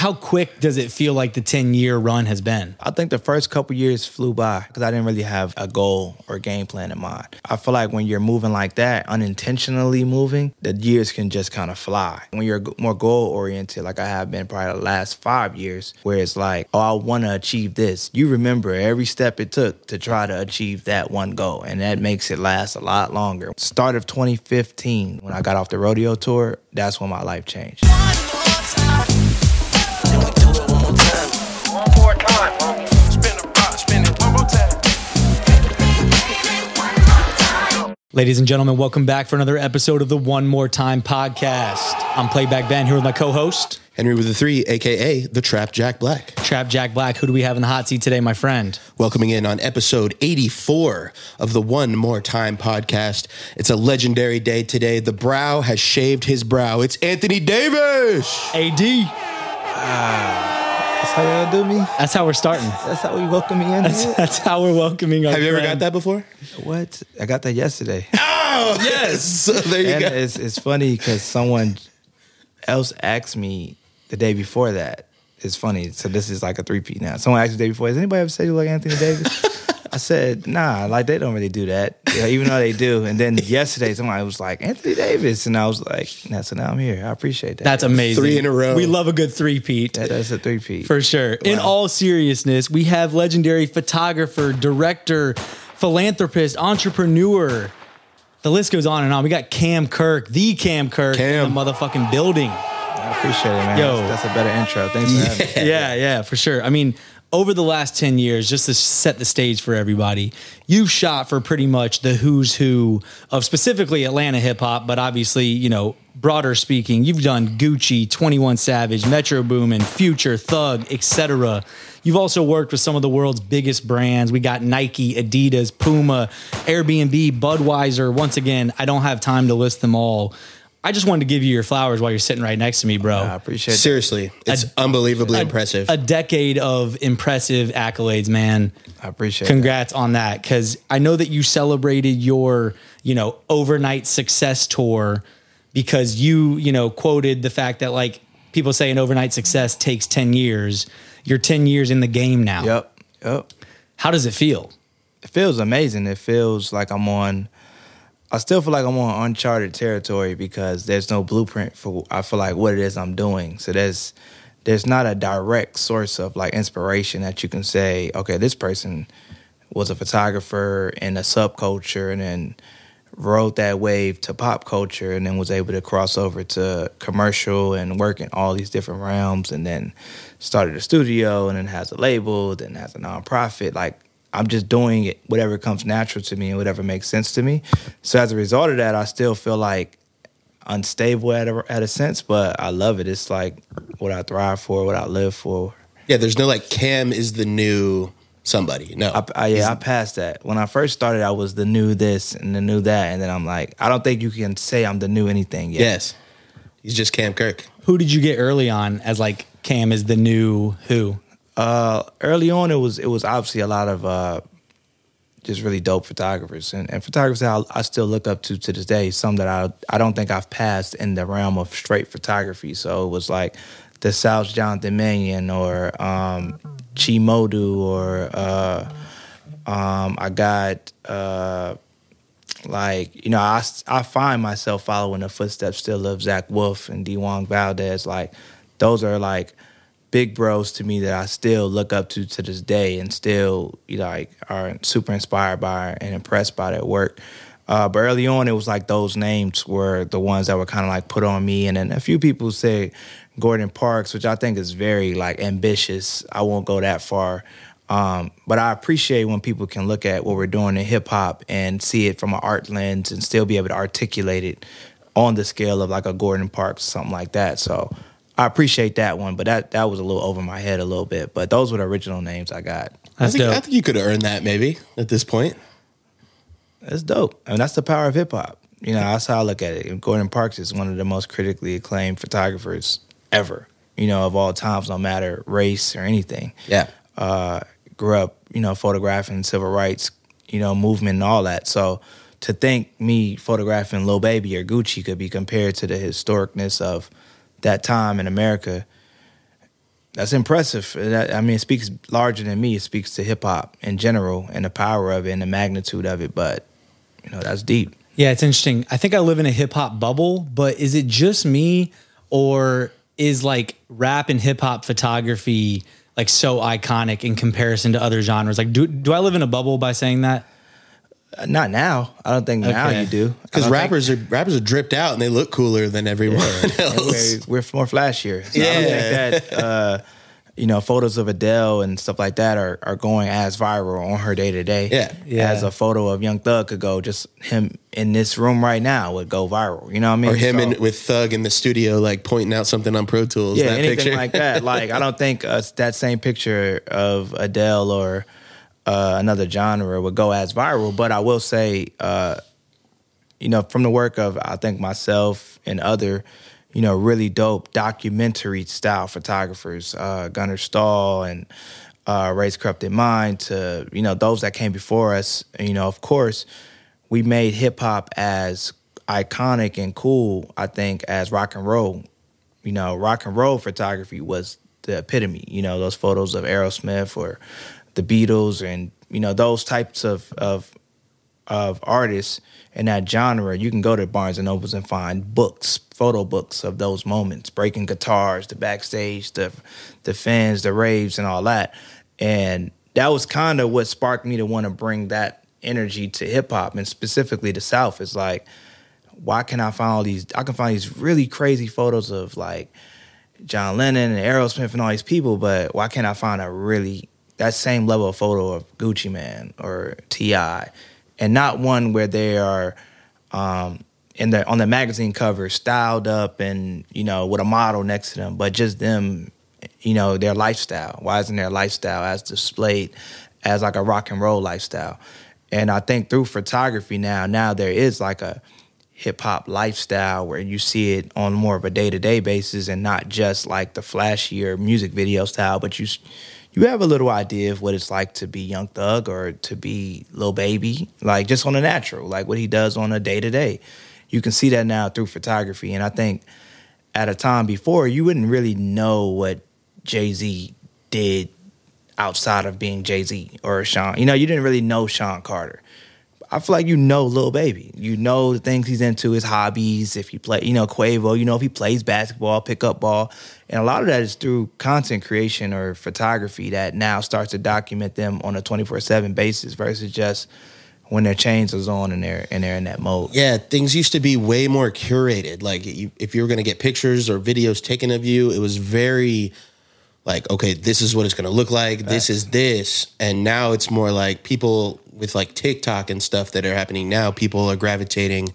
How quick does it feel like the 10 year run has been? I think the first couple years flew by because I didn't really have a goal or game plan in mind. I feel like when you're moving like that, unintentionally moving, the years can just kind of fly. When you're more goal oriented, like I have been probably the last five years, where it's like, oh, I want to achieve this. You remember every step it took to try to achieve that one goal, and that makes it last a lot longer. Start of 2015, when I got off the rodeo tour, that's when my life changed. Ladies and gentlemen, welcome back for another episode of the One More Time podcast. I'm Playback Ben here with my co host, Henry with the three, aka the Trap Jack Black. Trap Jack Black. Who do we have in the hot seat today, my friend? Welcoming in on episode 84 of the One More Time podcast. It's a legendary day today. The brow has shaved his brow. It's Anthony Davis. AD. Ah. That's how y'all do me? That's how we're starting. That's how we welcome me in? That's, that's how we're welcoming our Have you ever got friend. that before? What? I got that yesterday. Oh, yes. So there you and go. it's it's funny because someone else asked me the day before that. It's funny. So this is like a three P now. Someone asked me the day before, has anybody ever said you look like Anthony Davis? I said, nah, like they don't really do that. Yeah, even though they do. And then yesterday somebody was like, Anthony Davis. And I was like, nah, so now I'm here. I appreciate that. That's amazing. Three in a row. We love a good three peat. That, that's a three P. For sure. In all seriousness, we have legendary photographer, director, philanthropist, entrepreneur. The list goes on and on. We got Cam Kirk, the Cam Kirk Cam. in the motherfucking building. I appreciate it, man. Yo. That's, that's a better intro. Thanks for having me. Yeah, yeah, for sure. I mean, over the last 10 years, just to set the stage for everybody, you've shot for pretty much the who's who of specifically Atlanta hip hop, but obviously, you know, broader speaking, you've done Gucci, 21 Savage, Metro Boomin, Future, Thug, etc. You've also worked with some of the world's biggest brands. We got Nike, Adidas, Puma, Airbnb, Budweiser. Once again, I don't have time to list them all. I just wanted to give you your flowers while you're sitting right next to me, bro I appreciate it. Seriously, it's unbelievably a- impressive. A decade of impressive accolades, man. I appreciate it. Congrats on that because I know that you celebrated your, you know, overnight success tour because you, you know, quoted the fact that like people say an overnight success takes 10 years. You're 10 years in the game now. Yep. Yep. How does it feel? it feels amazing. It feels like I'm on. I still feel like I'm on uncharted territory because there's no blueprint for. I feel like what it is I'm doing. So there's there's not a direct source of like inspiration that you can say, okay, this person was a photographer in a subculture and then rode that wave to pop culture and then was able to cross over to commercial and work in all these different realms and then started a studio and then has a label, then has a nonprofit. Like I'm just doing it, whatever comes natural to me and whatever makes sense to me. So as a result of that, I still feel like unstable at a, at a sense, but I love it. It's like what I thrive for, what I live for. yeah, there's no like Cam is the new somebody. No. I, I, yeah, I passed that. When I first started, I was the new this and the new that, and then I'm like, I don't think you can say I'm the new anything yet. yes. He's just Cam Kirk. Who did you get early on as like Cam is the new who? Uh, early on, it was it was obviously a lot of uh, just really dope photographers and, and photographers I, I still look up to to this day. Some that I I don't think I've passed in the realm of straight photography. So it was like the South Jonathan Mannion or um, Chi Modu or uh, um, I got. Uh, like you know, I, I find myself following the footsteps still of Zach Wolf and Diwang Valdez. Like those are like big bros to me that I still look up to to this day, and still you know like are super inspired by and impressed by their work. Uh, but early on, it was like those names were the ones that were kind of like put on me, and then a few people say Gordon Parks, which I think is very like ambitious. I won't go that far. Um, but I appreciate when people can look at what we're doing in hip hop and see it from an art lens and still be able to articulate it on the scale of like a Gordon Parks, something like that. So I appreciate that one, but that that was a little over my head a little bit. But those were the original names I got. I That's think, I think you could have earned that maybe at this point. That's dope. I mean, that's the power of hip hop. You know, that's how I look at it. Gordon Parks is one of the most critically acclaimed photographers ever. You know, of all times, no matter race or anything. Yeah. uh, grew up, you know, photographing civil rights, you know, movement and all that. So to think me photographing Lil Baby or Gucci could be compared to the historicness of that time in America, That's impressive. I mean, it speaks larger than me. It speaks to hip hop in general and the power of it and the magnitude of it. But you know, that's deep. Yeah, it's interesting. I think I live in a hip hop bubble, but is it just me or is like rap and hip hop photography like so iconic in comparison to other genres? Like do do I live in a bubble by saying that? Uh, Not now. I don't think now you do. Because don't think- rappers are rappers are dripped out and they look cooler than everyone else. we're, we're more flashier. So I don't Yeah. think that uh, you know photos of Adele and stuff like that are, are going as viral on her day to day. Yeah. Yeah. As a photo of Young Thug could go, just him in this room right now would go viral. You know what I mean? Or him So- in, with Thug in the studio, like pointing out something on Pro Tools. yeah, that anything picture. like that. Like I don't think uh, that same picture of Adele or uh, another genre would go as viral. But I will say, uh, you know, from the work of I think myself and other, you know, really dope documentary style photographers, uh, Gunner Stahl and uh, Race Corrupted Mind, to you know those that came before us. You know, of course, we made hip hop as iconic and cool. I think as rock and roll you know, rock and roll photography was the epitome. You know, those photos of Aerosmith or the Beatles and you know those types of of of artists in that genre. You can go to Barnes and Nobles and find books, photo books of those moments, breaking guitars, the backstage, the the fans, the raves, and all that. And that was kind of what sparked me to want to bring that energy to hip hop and specifically the South. Is like why can I find all these? I can find these really crazy photos of like John Lennon and Aerosmith and all these people, but why can't I find a really that same level of photo of Gucci Mane or T.I., and not one where they are um, in the on the magazine cover, styled up and you know with a model next to them, but just them, you know, their lifestyle. Why isn't their lifestyle as displayed as like a rock and roll lifestyle? And I think through photography now, now there is like a hip hop lifestyle where you see it on more of a day to day basis and not just like the flashier music video style, but you you have a little idea of what it's like to be Young Thug or to be Lil Baby, like just on a natural, like what he does on a day to day. You can see that now through photography, and I think at a time before you wouldn't really know what Jay Z did outside of being Jay Z or Sean. You know, you didn't really know Sean Carter. I feel like you know little Baby. You know the things he's into, his hobbies. If he play, you know Quavo. You know if he plays basketball, pick up ball, and a lot of that is through content creation or photography that now starts to document them on a twenty four seven basis versus just when their chains is on and they're and they're in that mode. Yeah, things used to be way more curated. Like you, if you were going to get pictures or videos taken of you, it was very like, okay, this is what it's going to look like. This is this, and now it's more like people with like TikTok and stuff that are happening now. People are gravitating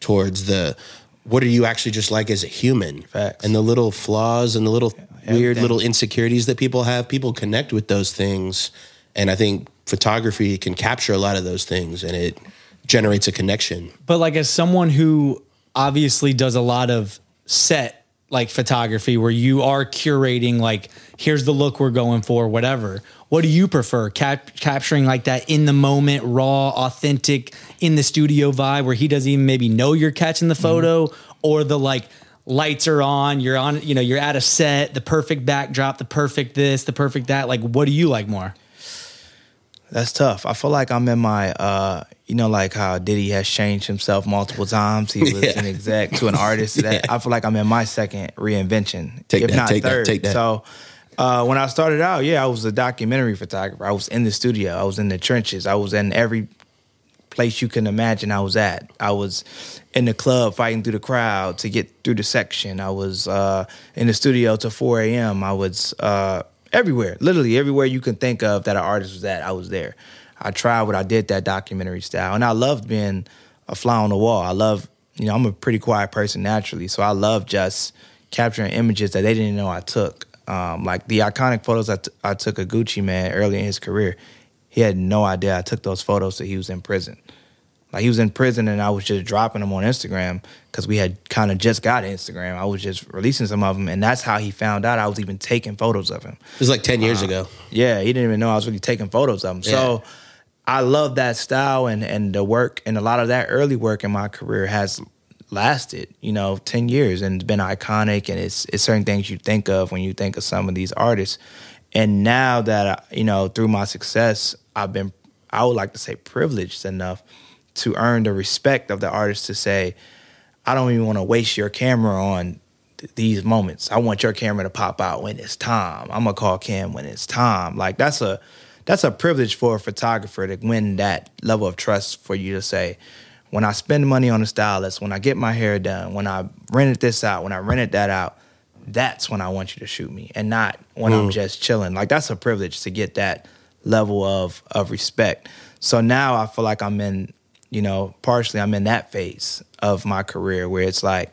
towards the what are you actually just like as a human, Facts. and the little flaws and the little weird everything. little insecurities that people have. People connect with those things, and I think photography can capture a lot of those things, and it generates a connection. But like as someone who obviously does a lot of set like photography where you are curating like here's the look we're going for whatever. What do you prefer? Cap- capturing like that in the moment raw authentic in the studio vibe where he doesn't even maybe know you're catching the photo or the like lights are on, you're on, you know, you're at a set, the perfect backdrop, the perfect this, the perfect that. Like what do you like more? That's tough. I feel like I'm in my, uh, you know, like how Diddy has changed himself multiple times. He was Yeah. an exec to an artist. That I feel like I'm in my second reinvention, Take if that, not take that, third. take that. So uh, when I started out, yeah, I was a documentary photographer. I was in the studio. I was in the trenches. I was in every place you can imagine I was at. I was in the club fighting through the crowd to get through the section. I was uh, in the studio till 4 a.m. I was uh, everywhere, literally everywhere you can think of that an artist was at, I was there. I tried what I did that documentary style, and I loved being a fly on the wall. I love, you know, I'm a pretty quiet person naturally, so I love just capturing images that they didn't know I took. Um, like the iconic photos I, t- I took of Gucci Mane early in his career, he had no idea I took those photos till he was in prison. Like he was in prison and I was just dropping them on Instagram because we had kind of just got Instagram. I was just releasing some of them, and that's how he found out I was even taking photos of him. It was like 10 years ago. Yeah, he didn't even know I was really taking photos of him. So I love that style and and the work and a lot of that early work in my career has lasted, you know, 10 years and it's been iconic and it's it's certain things you think of when you think of some of these artists. And now that I, you know, through my success, I've been I would like to say privileged enough to earn the respect of the artist to say, I don't even want to waste your camera on th- these moments. I want your camera to pop out when it's time. I'm gonna call Cam when it's time. Like that's a that's a privilege for a photographer to win that level of trust for you to say, when I spend money on a stylist, when I get my hair done, when I rented this out, when I rented that out, that's when I want you to shoot me, and not when I'm hmm. just chilling. Like that's a privilege to get that level of of respect. So now I feel like I'm in, you know, partially I'm in that phase of my career where it's like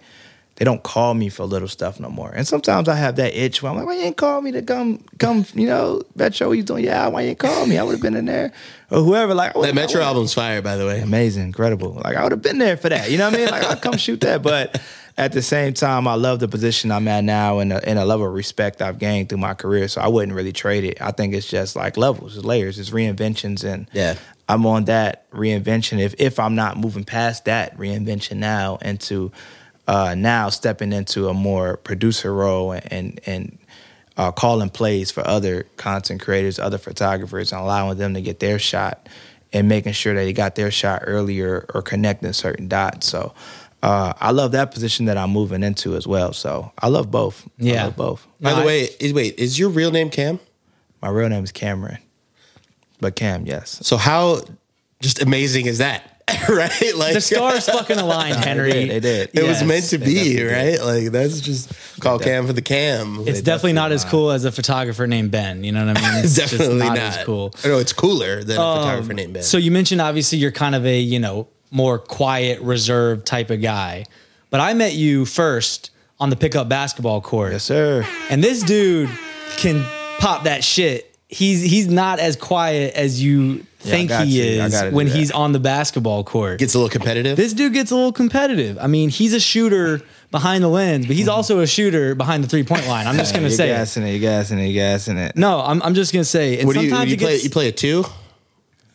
they don't call me for little stuff no more. And sometimes I have that itch where I'm like, why you ain't call me to come, come, you know, that show you doing? Yeah, why you ain't call me? I would have been in there. Or whoever, like, That Metro album's fire, by the way. amazing, incredible. Like I would have been there for that. You know what I mean? Like I'd come shoot that. But at the same time, I love the position I'm at now and a, and a level of respect I've gained through my career. So I wouldn't really trade it. I think it's just like levels, it's layers, it's reinventions, and Yeah. I'm on that reinvention. If if I'm not moving past that reinvention now into uh, now stepping into a more producer role and and uh, calling plays for other content creators, other photographers, and allowing them to get their shot and making sure that they got their shot earlier or connecting certain dots. So uh, I love that position that I'm moving into as well. So I love both. I Yeah. love both. By No, the I- way, is, wait, is your real name Cam? My real name is Cameron, but Cam, yes. So how just amazing is that? right? Like The stars fucking aligned, Henry. did, they did. It was meant to be, definitely did. right? Like that's just call Cam for the Cam. It's They definitely not as cool as a photographer named Ben. You know what I mean? It's just definitely not, as cool. No, it's cooler than a Um, photographer named Ben. So you mentioned obviously you're kind of a you know more quiet, reserved type of guy, but I met you first on the pickup basketball court, Yes, sir. and this dude can pop that shit. He's he's not as quiet as you think got he. Is when that. he's on the basketball court. Gets a little competitive. this dude gets a little competitive. I mean, he's a shooter behind the lens, but he's also a shooter behind the three point line. I'm just gonna you're say. it. gassing it, you're gassing it, you're gassing it. No, I'm, I'm just gonna say. And what do you, sometimes you it play? gets, You play a two?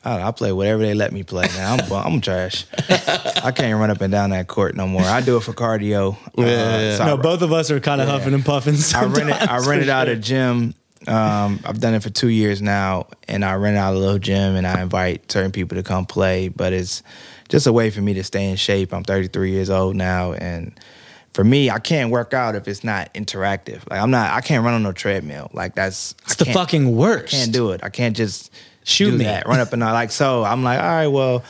I, don't I play whatever they let me play. Now I'm I'm trash. I can't run up and down that court no more. I do it for cardio. Uh, yeah. so I- No, both of us are kind of huffing and puffing. I rented I rented for out a gym. Um, I've done it for two years now, and I rent out a little gym, and I invite certain people to come play. But it's just a way for me to stay in shape. I'm 33 years old now, and for me, I can't work out if it's not interactive. Like I'm not, I can't run on no treadmill. Like that's It's the fucking worst. can't do it. I can't just Shoot do me. that, run up and down. Like so, I'm like, all right, well,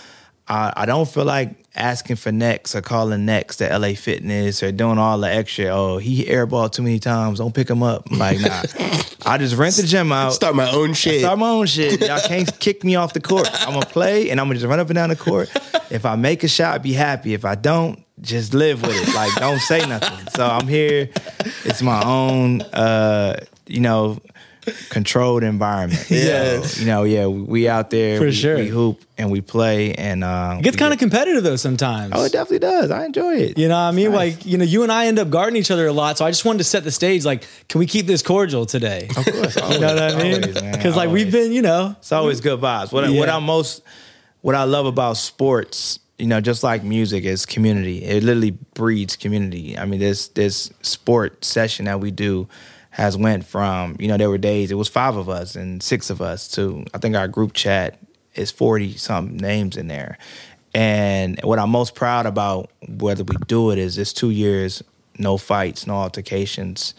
I, I don't feel like asking for next or calling next to LA Fitness or doing all the extra. Oh, he airballed too many times. Don't pick him up. I'm like, nah. I just rent the gym out. Start my own shit. Start my own shit. Y'all can't kick me off the court. I'm gonna play and I'm gonna just run up and down the court. If I make a shot, be happy. If I don't, just live with it. Like don't say nothing. So I'm here. It's my own uh, you know, controlled environment. Yeah. So, you know, yeah, we, out there For we, sure. we hoop and we play and uh It gets kind of competitive though sometimes. Oh, it definitely does. I enjoy it. you know what I mean? nice. Like, you know, you and I end up guarding each other a lot. So I just wanted to set the stage. Like, can we keep this cordial today? Of course. You know what I mean? Because like we've been, you know, It's always good vibes. What, I what Yeah. I most, what I love about sports, you know, just like music, is community. It literally breeds community. I mean, this this sport session that we do has went from, you know, there were days it was five of us and six of us to I think our group chat is forty some names in there. And what I'm most proud about, whether we do it, is it's two years, no fights, no altercations,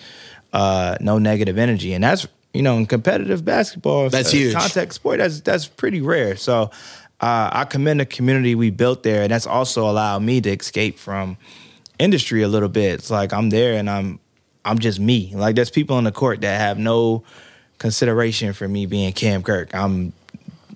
uh, no negative energy, and that's you know in competitive basketball, That's uh, huge. Contact sport, that's that's pretty rare. So uh, I commend the community we built there, and that's also allowed me to escape from industry a little bit. It's like I'm there and I'm I'm just me. Like there's people on the court that have no consideration for me being Cam Kirk. I'm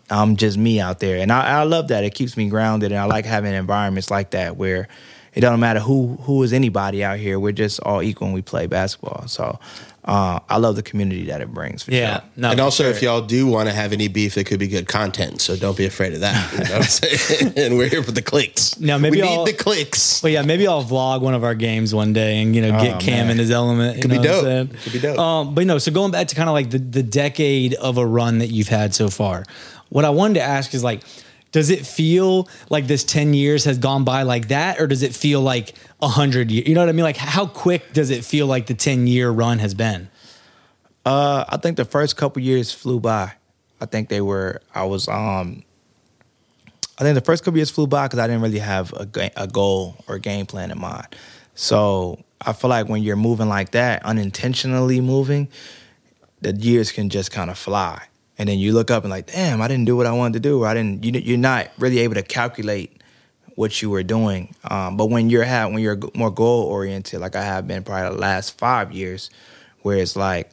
I'm just me out there, and I, I love that. It keeps me grounded, and I like having environments like that where it doesn't matter who who is anybody out here. We're just all equal when we play basketball. So uh, I love the community that it brings. For yeah. sure. No, and for also, sure. if y'all do want to have any beef, it could be good content. So don't be afraid of that. You know what I'm saying? and we're here for the clicks. Now, maybe we I'll- need the clicks. But yeah, maybe I'll vlog one of our games one day and you know get Oh, Cam man. in his element. You Could be know what I'm dope. saying? Could be dope. Um, but no, so going back to kind of like the the decade of a run that you've had so far, what I wanted to ask is like, does it feel like this 10 years has gone by like that or does it feel like 100 years you know what i mean like how quick does it feel like the 10 year run has been Uh, I think the first couple years flew by. I think they were. I was. Um, I think the first couple years flew by because I didn't really have a, a goal or game plan in mind. So I feel like when you're moving like that, unintentionally moving, the years can just kind of fly. And then you look up and like, damn, I didn't do what I wanted to do. Or I didn't. You, you're not really able to calculate what you were doing. Um, but when you're have, when you're more goal oriented, like I have been probably the last five years, where it's like,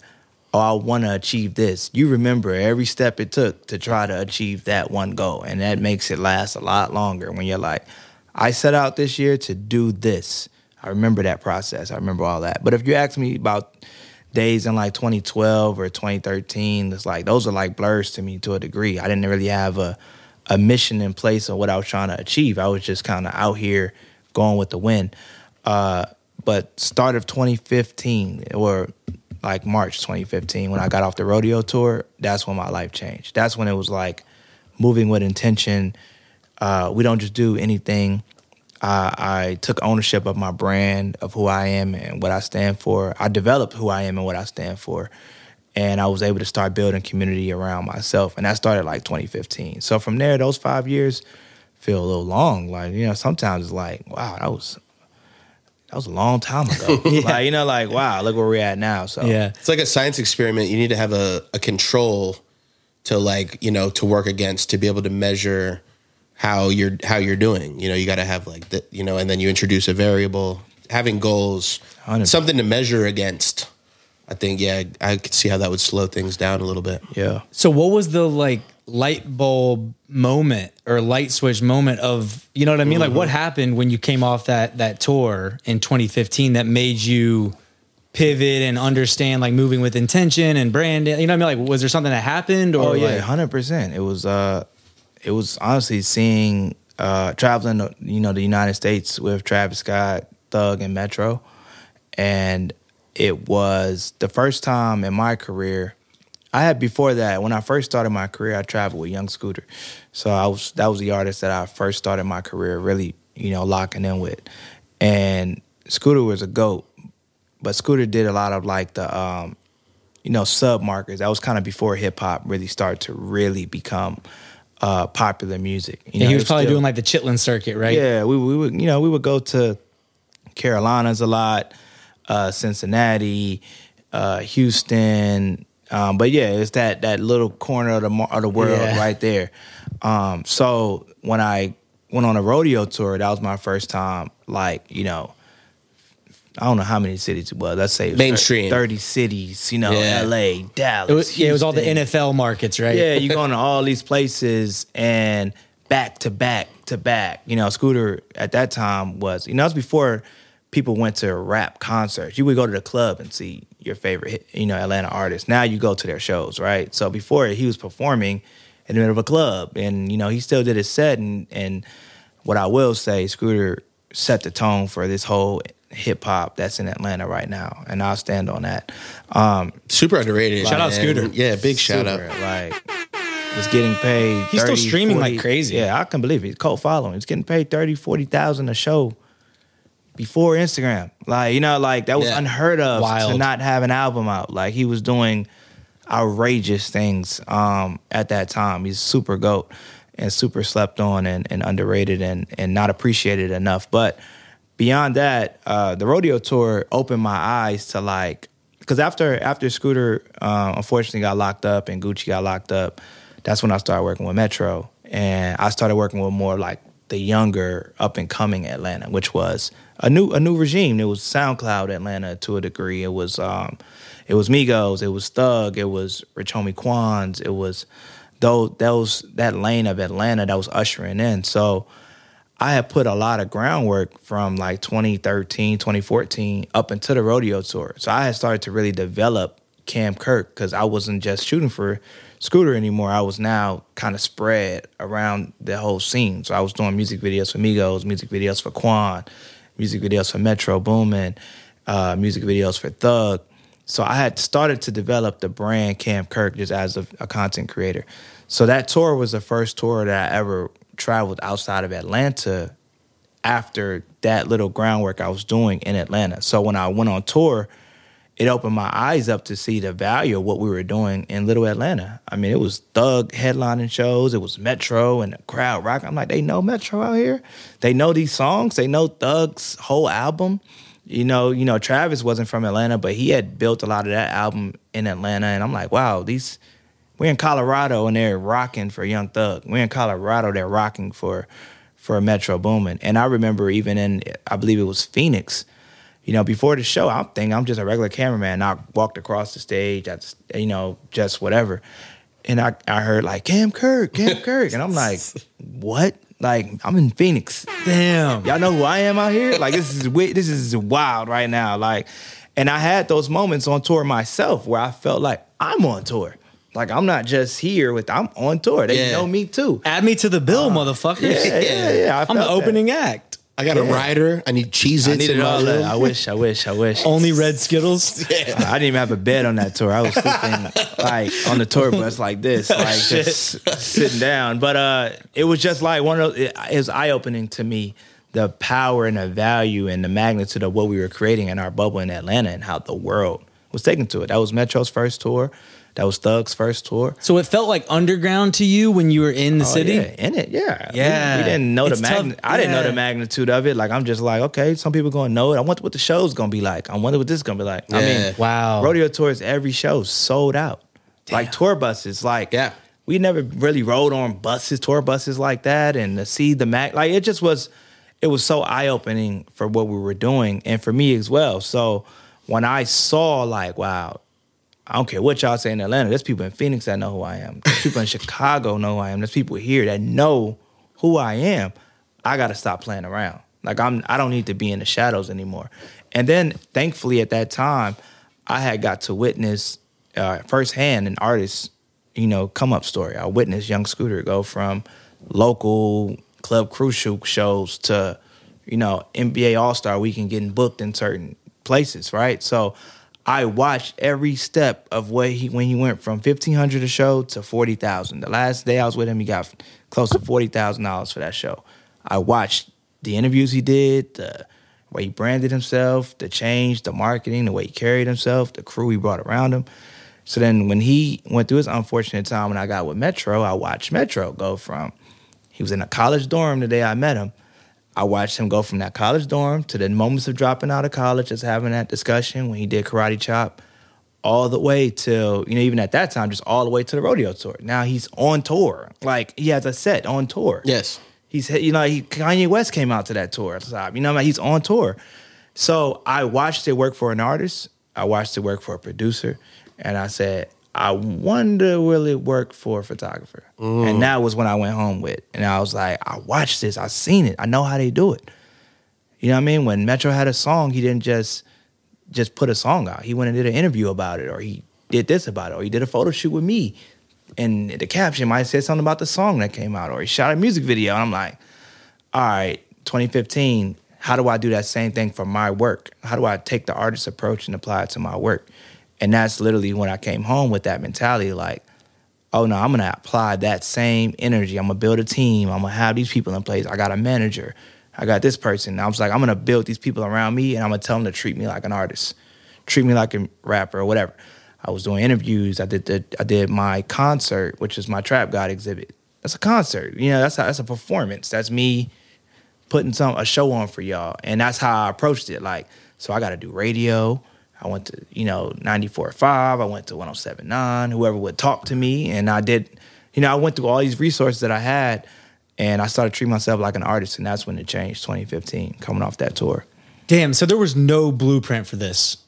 oh, I want to achieve this. You remember every step it took to try to achieve that one goal, and that makes it last a lot longer. When you're like, I set out this year to do this. I remember that process. I remember all that. But if you ask me about days in like 2012 or 2013, it's like those are like blurs to me to a degree. I didn't really have a a mission in place of what I was trying to achieve. I was just kind of out here going with the wind. Uh, but start of 2015 or like March 2015 when I got off the rodeo tour, that's when my life changed. That's when it was like moving with intention. Uh, we don't just do anything. I, I took ownership of my brand, of who I am and what I stand for. I developed who I am and what I stand for. And I was able to start building community around myself. And that started like 2015. So from there, those five years feel a little long. Like, you know, sometimes it's like, wow, that was that was a long time ago. Like, you know, like, wow, look where we're at now. So yeah It's like a science experiment. You need to have a, a control to like, you know, to work against to be able to measure how you're how you're doing. You know, you got to have like that. you know, and then you introduce a variable, having goals, 100%. something to measure against. I think yeah, I could see how that would slow things down a little bit. yeah. So what was the like light bulb moment or light switch moment of you know what I mean? Like what happened when you came off that that tour in 2015 that made you pivot and understand like moving with intention and branding? You know what I mean? Like was there something that happened or Oh yeah, like- hundred percent. It was uh, it was honestly seeing uh, traveling, you know, the United States with Travis Scott, Thug, and Metro, and it was the first time in my career. I had before that when I first started my career, I traveled with Young Scooter, so I was that was the artist that I first started my career really, you know, locking in with, and Scooter was a goat, but Scooter did a lot of like the um, you know, sub markers. That was kind of before hip hop really started to really become uh, popular music. You Yeah, know, he was probably still- doing like the Chitlin circuit, right? Yeah, we we would you know we would go to Carolinas a lot, uh, Cincinnati, uh, Houston. Um, but yeah, it's that that little corner of the mar- of the world Yeah. right there. Um, so when I went on a rodeo tour, that was my first time. Like you know, I don't know how many cities it was. Let's say it was Mainstream. thirty cities. You know, Yeah. L.A., Dallas. It was, yeah, it was all the NFL markets, right? Yeah, you're going to all these places and back to back to back. You know, Scooter at that time was, you know, it was before people went to rap concerts. You would go to the club and see your favorite, you know, Atlanta artist. Now you go to their shows, right? So before he was performing in the middle of a club, and you know, he still did his set. And and what I will say, Scooter set the tone for this whole hip hop that's in Atlanta right now, and I'll stand on that. Um, Super underrated. Shout out man. Scooter. Yeah, big shout out. Like was getting paid. He's still streaming 40 like crazy. Yeah, I can believe it. Cult following. He's getting paid 30, 40,000 a show before Instagram. Like, you know, like that was Yeah. unheard of Wild. to not have an album out. Like he was doing outrageous things um at that time. He's super goat and super slept on and, and underrated and and not appreciated enough. But beyond that, uh, the rodeo tour opened my eyes to like because after after Scooter uh, unfortunately got locked up and Gucci got locked up, that's when I started working with Metro, and I started working with more like the younger up and coming Atlanta, which was a new a new regime. It was SoundCloud Atlanta to a degree. It was um, it was Migos, it was Thug, it was Rich Homie Quans, it was those those that lane of Atlanta that was ushering in. So I had put a lot of groundwork from like 2013, 2014 up into the rodeo tour. So I had started to really develop Cam Kirk because I wasn't just shooting for Scooter anymore. I was now kind of spread around the whole scene. So I was doing music videos for Migos, music videos for Quan, music videos for Metro Boomin, uh, music videos for Thug. So I had started to develop the brand Cam Kirk just as a, a content creator. So that tour was the first tour that I ever traveled outside of Atlanta after that little groundwork I was doing in Atlanta. So when I went on tour, it opened my eyes up to see the value of what we were doing in Little Atlanta. I mean, it was Thug headlining shows, it was Metro and the crowd rock. I'm like, they know Metro out here. They know these songs. They know Thug's whole album. You know, you know, Travis wasn't from Atlanta, but he had built a lot of that album in Atlanta. And I'm like, wow, these we're in Colorado and they're rocking for Young Thug. We're in Colorado, they're rocking for for Metro Boomin. And I remember even in I believe it was Phoenix, you know, before the show, I'm thinking I'm just a regular cameraman. I walked across the stage, I just, you know, just whatever. And I, I heard like Cam Kirk, Cam Kirk. And I'm like, what? Like, I'm in Phoenix. Damn. Y'all know who I am out here? Like this is this is wild right now. Like, and I had those moments on tour myself where I felt like I'm on tour. Like I'm not just here with I'm on tour. They Yeah. know me too. Add me to the bill, motherfuckers. Yeah, yeah, yeah. I I'm the felt that. opening act. I got a rider. I need Cheez I Its needed all that. I wish, I wish, I wish. Only red Skittles. I didn't even have a bed on that tour. I was sleeping like on the tour bus like this, like just sitting down. But uh, it was just like one of those. It, it was eye opening to me the power and the value and the magnitude of what we were creating in our bubble in Atlanta and how the world was taken to it. That was Metro's first tour. That was Thug's first tour. So it felt like underground to you when you were in the Oh, city. yeah, in it, yeah. Yeah. We, didn't know It's the tough, magnitude. I didn't know the magnitude of it. Like I'm just like, okay, some people gonna know it. I wonder what the show's gonna be like. I wonder what this is gonna be like. I mean, Wow. rodeo tours, every show sold out. Like tour buses, like Yeah. we never really rode on buses, tour buses like that, and to see the mag, like it just was, it was so eye opening for what we were doing and for me as well. So when I saw like, wow, I don't care what y'all say in Atlanta. There's people in Phoenix that know who I am. There's people in Chicago know who I am. There's people here that know who I am. I got to stop playing around. Like I'm, I don't need to be in the shadows anymore. And then, thankfully, at that time, I had got to witness uh, firsthand an artist, you know, come up story. I witnessed Young Scooter go from local Club Crucial shows to, you know, NBA All Star Weekend getting booked in certain places, right? So I watched every step of what he when he went from fifteen hundred a show to forty thousand. The last day I was with him, he got close to forty thousand dollars for that show. I watched the interviews he did, the way he branded himself, the change, the marketing, the way he carried himself, the crew he brought around him. So then when he went through his unfortunate time when I got with Metro, I watched Metro go from he was in a college dorm the day I met him. I watched him go from that college dorm to the moments of dropping out of college, just having that discussion when he did Karate Chop, all the way till, you know, even at that time, just all the way to the rodeo tour. Now he's on tour. Like he has a set on tour. Yes. He's you know he, Kanye West came out to that tour. So, you know, he's on tour. So I watched it work for an artist. I watched it work for a producer, and I said, I wonder will it work for a photographer? And mm. that was when I went home with, and I was like, I watched this. I seen it. I know how they do it. You know what I mean? When Metro had a song, he didn't just just put a song out. He went and did an interview about it, or he did this about it, or he did a photo shoot with me. And the caption might say something about the song that came out, or he shot a music video. And I'm like, all right, 2015, how do I do that same thing for my work? How do I take the artist approach and apply it to my work? And that's literally when I came home with that mentality like, oh no, I'm gonna apply that same energy. I'm gonna build a team. I'm gonna have these people in place. I got a manager. I got this person. I was like, I'm gonna build these people around me and I'm gonna tell them to treat me like an artist, treat me like a rapper or whatever. I was doing interviews. I did the, I did my concert, which is my Trap God exhibit. That's a concert. You know, that's a, that's a performance. That's me putting some a show on for y'all. And that's how I approached it. Like, so I got to do radio. I went to, you know, 94.5. I went to 107.9, whoever would talk to me. And I did, you know, I went through all these resources that I had and I started treating myself like an artist. And that's when it changed 2015, coming off that tour. Damn. So there was no blueprint for this.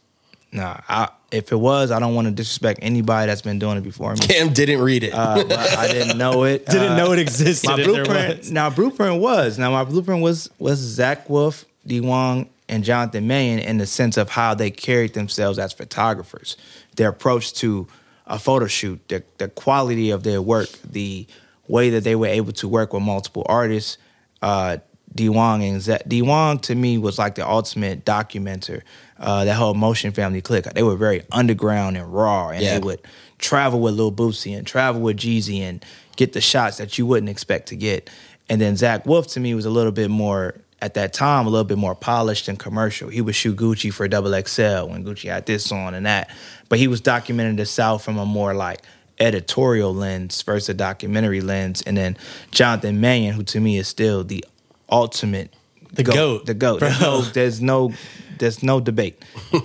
Nah, I, if it was, I don't want to disrespect anybody that's been doing it before me. Cam didn't read it. Uh, I didn't know it. Didn't Uh, know it existed. my blueprint now blueprint was now my blueprint was was Zach Wolf, Diwang, and Jonathan Mannion in the sense of how they carried themselves as photographers, their approach to a photo shoot, the the quality of their work, the way that they were able to work with multiple artists. Uh, Diwang and Zach. Diwang to me was like the ultimate documenter. Uh, that whole Motion Family clique. They were very underground and raw, and Yeah. they would travel with Lil Boosie and travel with Jeezy and get the shots that you wouldn't expect to get. and then Zach Wolf to me was a little bit more at that time a little bit more polished and commercial. He would shoot Gucci for Double XL when Gucci had this on and that, but he was documenting the South from a more like editorial lens versus a documentary lens. And then Jonathan Mannion, who to me is still the ultimate The GOAT, the goat. There's no, there's no, there's no debate.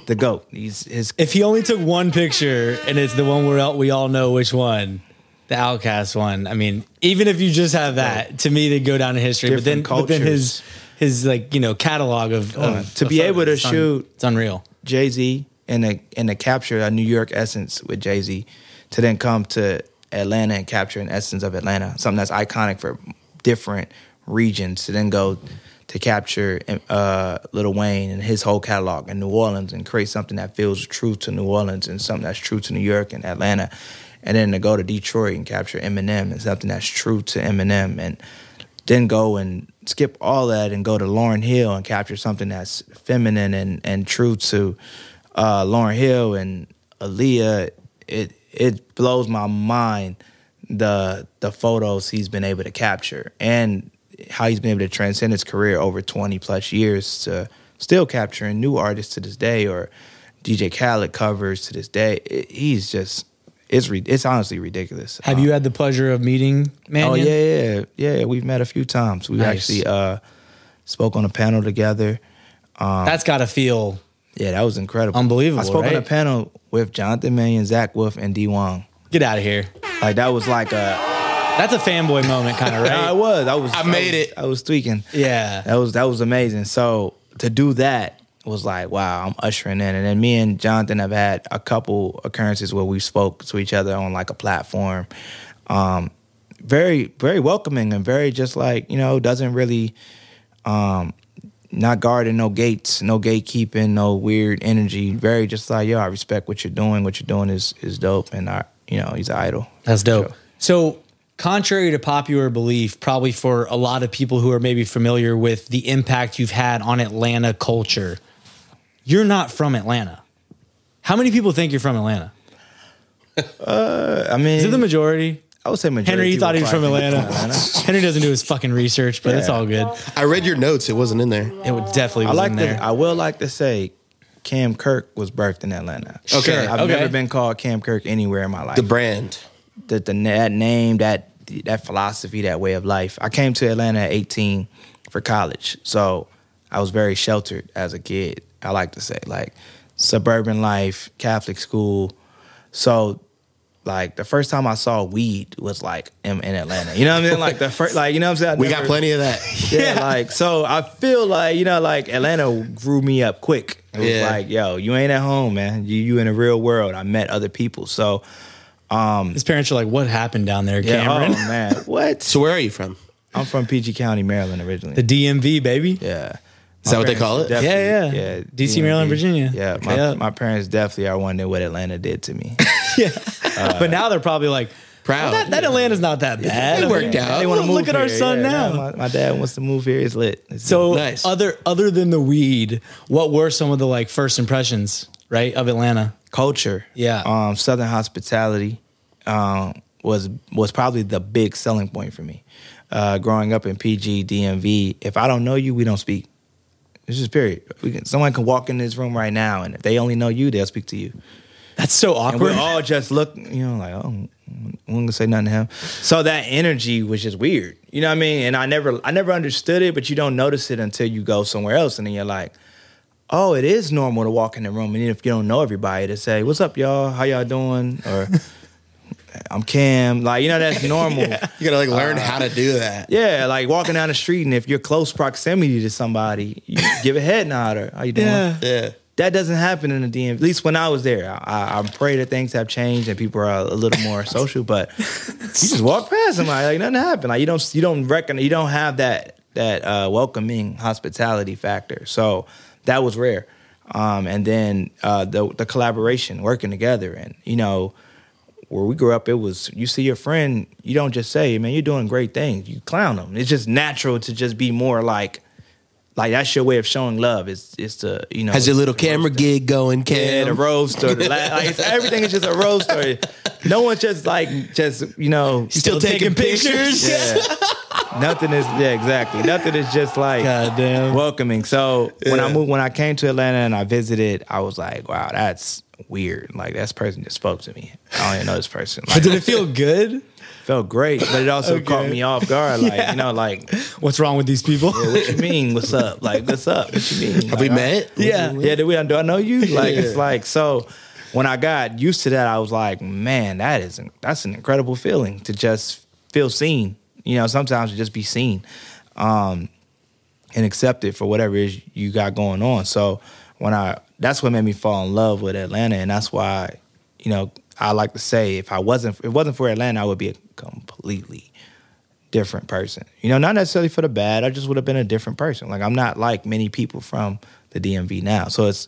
The goat. He's his. If he only took one picture and it's the one where all- we all know which one, the OutKast one. I mean, even if you just have that, to me they go down in history. But then, Different but then his cultures. His like you know catalog of, of To be able to it's un- shoot- it's unreal. Jay Z and the and the capture a New York essence with Jay Z, to then come to Atlanta and capture an essence of Atlanta, something that's iconic for different regions. To then go to capture uh, Lil Wayne and his whole catalog in New Orleans and create something that feels true to New Orleans and something that's true to New York and Atlanta, and then to go to Detroit and capture Eminem and something that's true to Eminem and then go and skip all that and go to Lauryn Hill and capture something that's feminine and, and true to uh, Lauryn Hill and Aaliyah. It it blows my mind the the photos he's been able to capture and how he's been able to transcend his career over 20 plus years to still capturing new artists to this day or DJ Khaled covers to this day. It- he's just it's re- it's honestly ridiculous. Have Uh, you had the pleasure of meeting Mannion? Oh yeah, yeah, yeah. We've met a few times. We Nice. actually uh, spoke on a panel together. That's got to feel Yeah, that was incredible. Unbelievable, I spoke on a panel with Jonathan Mannion, Zach Wolf, and Diwang. get out of here. Like that was like a. That's a fanboy moment, kind of right? I was. I was. I made was- it. I was tweaking. Yeah. That was that was amazing. So to do that was like, wow, I'm ushering in. And then me and Jonathan have had a couple occurrences where we spoke to each other on like a platform. Um, very, very welcoming and very just like, you know, doesn't really um not guarding no gates, no gatekeeping, no weird energy. Very just like, yo, I respect what you're doing. What you're doing is is dope and I you know, he's an idol. That's dope. Sure. So, contrary to popular belief, probably for a lot of people who are maybe familiar with the impact you've had on Atlanta culture, you're not from Atlanta. How many people think you're from Atlanta? Uh, I mean Is it the majority? I would say majority Henry, you thought he was from probably Atlanta. Henry doesn't do his fucking research, but it's all good. I read your notes. It wasn't in there. It would definitely I was like in to, there. I will like to say Cam Kirk was birthed in Atlanta. Okay, I've okay. never been called Cam Kirk anywhere in my life. The brand. the, the that name, that that philosophy, that way of life. I came to Atlanta at 18 for college, so I was very sheltered as a kid. I like to say like suburban life, Catholic school. So like the first time I saw weed was like in, in Atlanta. You know what I mean? Like the first, like you know what I'm saying. I We got plenty of that. yeah, like so I feel like, you know, like Atlanta grew me up quick. It was Yeah. like, yo, you ain't at home, man. You you in the real world. I met other people. So Um, His parents are like, "What happened down there, yeah, Cameron?" oh man. What? So where are you from? I'm from PG County, Maryland originally. The DMV, baby. yeah. Is that what they call it? Yeah, Yeah, yeah. DC, Maryland, Virginia. Yeah, Okay, my, yeah. my parents definitely are wondering what Atlanta did to me. Yeah. but now they're probably like, Proud. "Well, that, that Atlanta's not that bad. it worked out. They wanna Look move at our here. son Yeah, now. My, my dad wants to move here. It's lit. It's So Nice. other other than the weed, what were some of the like first impressions, right, of Atlanta? culture. Yeah. Um, Southern hospitality um, was was probably the big selling point for me. Uh, growing up in PG DMV, if I don't know you, we don't speak. It's just period. We can, someone can walk in this room right now, and if they only know you, they'll speak to you. That's so And awkward. we all just look, you know, like, oh, I'm gonna say nothing to him. So that energy was just weird. You know what I mean? And I never I never understood it, but you don't notice it until you go somewhere else and then you're like, oh, it is normal to walk in the room. And if you don't know everybody to say, What's up, y'all? How y'all doing? Or I'm Cam. Like, you know, that's normal. yeah. You gotta like learn how to do that. Yeah, like walking down the street and if you're close proximity to somebody, you give a head nod or how you doing? yeah. Yeah. that doesn't happen in the DM. At least when I was there, I, I pray that things have changed and people are a little more social. But you just walk past somebody like nothing happened. Like you don't you don't reckon you don't have that that uh, welcoming hospitality factor. So that was rare. Um, and then uh, the the collaboration, working together, and you know. Where we grew up, it was you see your friend, you don't just say, "Man, you're doing great things." You clown them. It's just natural to just be more like, like that's your way of showing love. It's is to you know Has your little camera roast gig going, Cam? yeah, the road story. Like, like, it's, everything is just a road story. No one's just like just you know Still taking pictures? Yeah. nothing is yeah exactly nothing is just like Goddamn. welcoming. So when I moved when I came to Atlanta and I visited, I was like, wow, that's weird. Like that's person just spoke to me. I don't even know this person. Like, But did it feel good? felt great, but it also Okay. caught me off guard. Like Yeah. you know, like What's wrong with these people? what you mean? What's up? Like what's up? What you mean? Have we Like, met? Yeah. yeah, do we? Do I know you? Like Yeah. it's like so. When I got used to that, I was like, man, that is that's an incredible feeling to just feel seen. You know, sometimes to just be seen, um, and accepted for whatever it is you got going on. So when I that's what made me fall in love with Atlanta, and that's why, you know, I like to say if I wasn't if it wasn't for Atlanta, I would be a completely different person. You know, not necessarily for the bad. I just would have been a different person. Like I'm not like many people from the DMV now. So it's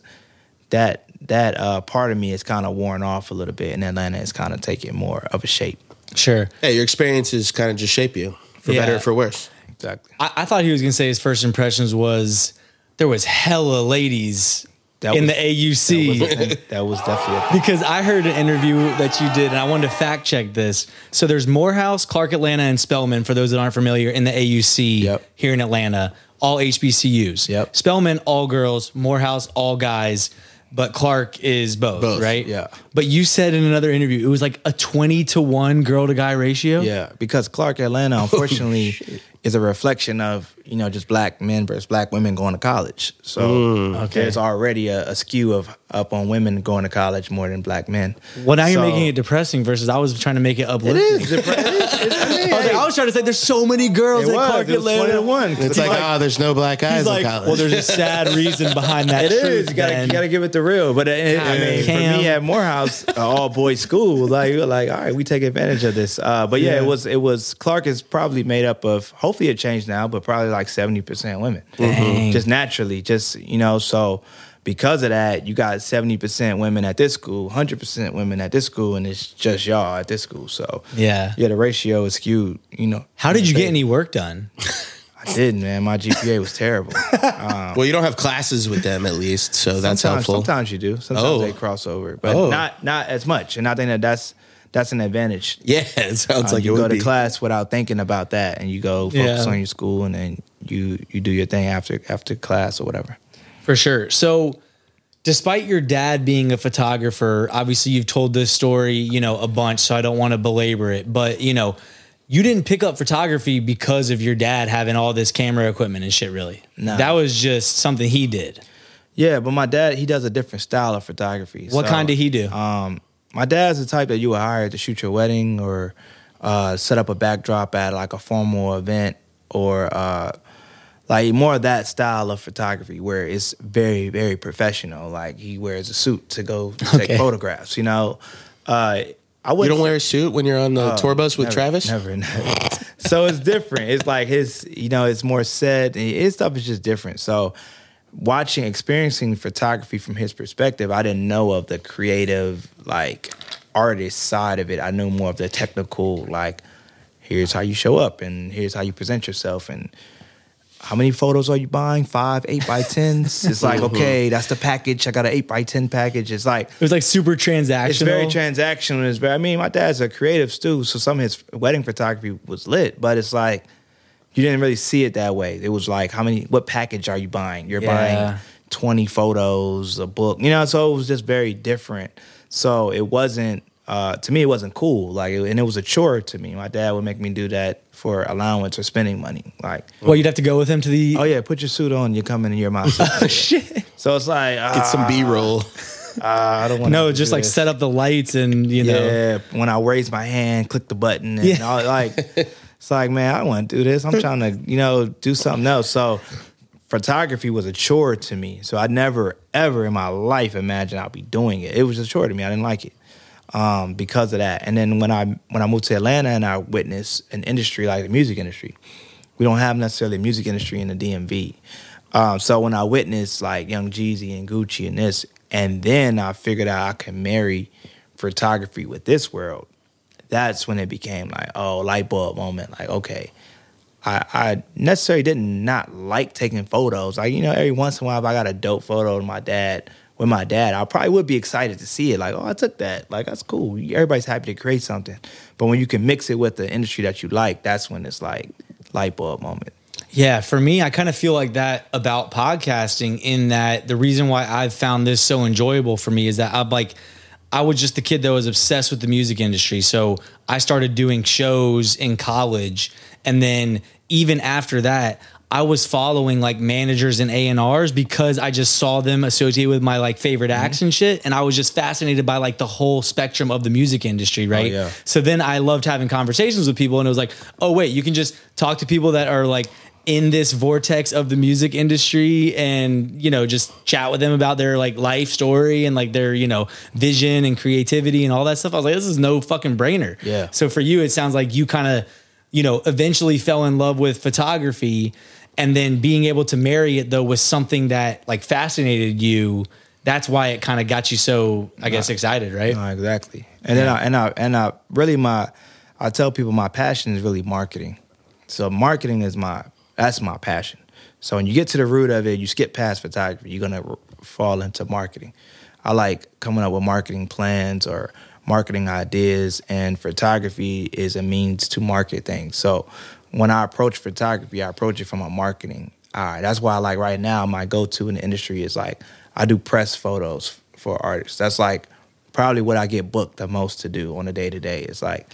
that that uh, part of me is kind of worn off a little bit, and Atlanta is kind of taking more of a shape. Sure. Hey, your experiences kind of just shape you for Yeah. better or for worse. Exactly. I, I thought he was gonna say his first impressions was there was hella ladies That in was- the AUC. That was, that was definitely because I heard an interview that you did, and I wanted to fact check this. So there's Morehouse, Clark Atlanta, and Spelman. For those that aren't familiar, in the AUC Yep. here in Atlanta, all HBCUs. Yep. Spelman, all girls. Morehouse, all guys. But Clark is both, Both, right? yeah. But you said in another interview it was like a twenty to one girl to guy ratio. Yeah, because Clark Atlanta, unfortunately, is a reflection of you know just black men versus black women going to college. So Okay. there's already a, a skew of up on women going to college more than black men. Well, now you're making it depressing. Versus, I was trying to make it It uplifting. is. It is. I was, like, I was trying to say there's so many girls It at was. Clark It was Atlanta. 20 to 1. It's He's like, like- oh, there's no black guys He's like, in college. well, there's a sad reason behind that. It is. truth, You gotta, you gotta give it the real. But it, I mean, Cam. for me at Morehouse, uh, all boys school, like you're like, all right, we take advantage of this. Uh, but yeah, Yeah. it was it was Clark is probably made up of. Hopefully, it changed now, but probably like seventy percent women, Dang. just naturally, just you know. So because of that, you got seventy percent women at this school, hundred percent women at this school, and it's just y'all at this school. So Yeah. yeah, the ratio is skewed. You know, How did you get any work done? I didn't, man. My GPA was terrible. Um, well, you don't have classes with them at least, so that's sometimes, helpful. Sometimes you do. Sometimes Oh. they cross over, but Oh. not not as much. And I think that that's that's an advantage. Yeah, it sounds Uh, like you it go would to be. class without thinking about that, and you go focus Yeah. on your school, and then you you do your thing after after class or whatever. For sure. So, despite your dad being a photographer, obviously you've told this story, you know, a bunch, so I don't want to belabor it, but you know, you didn't pick up photography because of your dad having all this camera equipment and shit really. No. That was just something he did. Yeah, but my dad he does a different style of photography. What So, kind did he do? Um, my dad's the type that you would hire to shoot your wedding or uh, set up a backdrop at like a formal event or uh, like more of that style of photography where it's very very professional. Like he wears a suit to go take photographs. You know, uh, I You wouldn't don't wear a suit when you're on the Oh, tour bus with never, Travis? Never, never. so it's different. It's like his, you know, it's more set. His stuff is just different. So watching, experiencing photography from his perspective, I didn't know of the creative, like artist side of it. I knew more of the technical, like here's how you show up and here's how you present yourself and how many photos are you buying? Five, eight by tens. It's like okay, uh-huh. that's the package. I got an eight by ten package. It's like It was like super transactional. it's very transactional. It's very. I mean, my dad's a creative too, so some of his wedding photography was lit, but it's like you didn't really see it that way. It was like, how many? What package are you buying? You're Yeah. buying twenty photos, a book. You know, so it was just very different. So it wasn't. Uh, to me, it wasn't cool. Like, it- and it was a chore to me. My dad would make me do that for allowance or spending money. Like, well, you'd have to go with him to the oh yeah, put your suit on. You're coming in. You're my suit. shit. so it's like Get some B roll. ah, I don't want. No, just like set up the lights and you know. Yeah, when I raise my hand, click the button, and Yeah. all, like it's like, man, I want to do this. I'm trying to, you know, do something else. So photography was a chore to me. So I never ever in my life imagined I'd be doing it. It was a chore to me. I didn't like it um, because of that. And then when I when I moved to Atlanta and I witnessed an industry like the music industry, we don't have necessarily a music industry in the DMV. Um, so when I witnessed like Young Jeezy and Gucci and this, and then I figured out I can marry photography with this world. That's when it became like, oh, light bulb moment. Like, okay, I, I necessarily didn't not like taking photos. Like, you know, every once in a while, if I got a dope photo of my dad with my dad, I probably would be excited to see it. Like, oh, I took that. Like, that's cool. Everybody's happy to create something. But when you can mix it with the industry that you like, that's when it's like, light bulb moment. Yeah, for me, I kind of feel like that about podcasting in that the reason why I've found this so enjoyable for me is that I'm like, I was just the kid that was obsessed with the music industry. So I started doing shows in college. And then even after that, I was following like managers and A&Rs because I just saw them associated with my like favorite mm-hmm. acts and shit. And I was just fascinated by like the whole spectrum of the music industry, oh, right? yeah. So then I loved having conversations with people, and it was like, oh wait, you can just talk to people that are like in this vortex of the music industry, and you know, just chat with them about their like life story and like their you know vision and creativity and all that stuff. I was like, this is no fucking brainer. Yeah. So for you, it sounds like you kind of you know eventually fell in love with photography, and then being able to marry it though with something that like fascinated you. That's why it kind of got you so, I guess, excited, right? No, exactly. And then I and I and I really my I tell people my passion is really marketing. So marketing is my that's my passion. So when you get to the root of it, you skip past photography, you're gonna fall into marketing. I like coming up with marketing plans or marketing ideas, and photography is a means to market things. So when I approach photography, I approach it from a marketing eye. That's why, I like right now, my go-to in the industry is like I do press photos for artists. That's like probably what I get booked the most to do on a day to day. It's like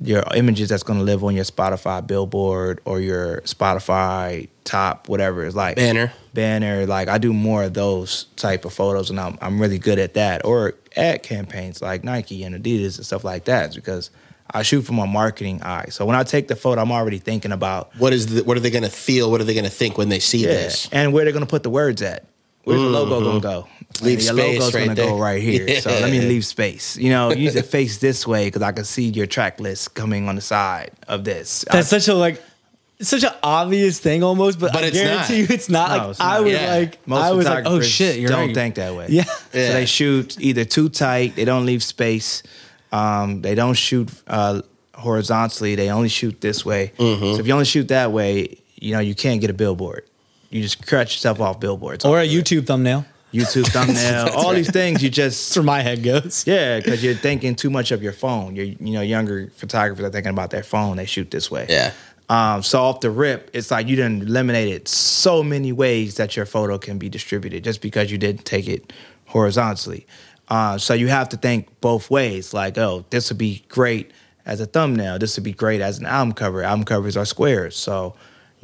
your images that's going to live on your Spotify billboard or your Spotify top, whatever. It's like Banner. banner. Like I do more of those type of photos, and I'm I'm really good at that. Or ad campaigns like Nike and Adidas and stuff like that, because I shoot from a marketing eye. So when I take the photo, I'm already thinking about What is the, what are they going to feel? What are they going to think when they see yeah, this? and where they're going to put the words at. Where's the logo mm-hmm. going to go? Leave your space logo's right gonna go right here. So let me leave space. You know, use it face this way because I can see your track list coming on the side of this. That's such a like it's such an obvious thing almost, but, But I guarantee not. you it's not. No, like it's I was Yeah. like Most I was like, oh shit, you're don't right. think that way. Yeah. Yeah. So they shoot either too tight, they don't leave space. Um, they don't shoot uh, horizontally. They only shoot this way. Mm-hmm. So if you only shoot that way, you know you can't get a billboard. You just cut yourself off billboards. Or a YouTube thumbnail. YouTube thumbnail, all these things. You just That's where my head goes. yeah, because you're thinking too much of your phone. You're, you know, younger photographers are thinking about their phone. They shoot this way. Yeah. Um, so off the rip, it's like you didn't eliminate it so many ways that your photo can be distributed just because you didn't take it horizontally. Uh, so you have to think both ways. Like, oh, this would be great as a thumbnail. This would be great as an album cover. Album covers are squares, so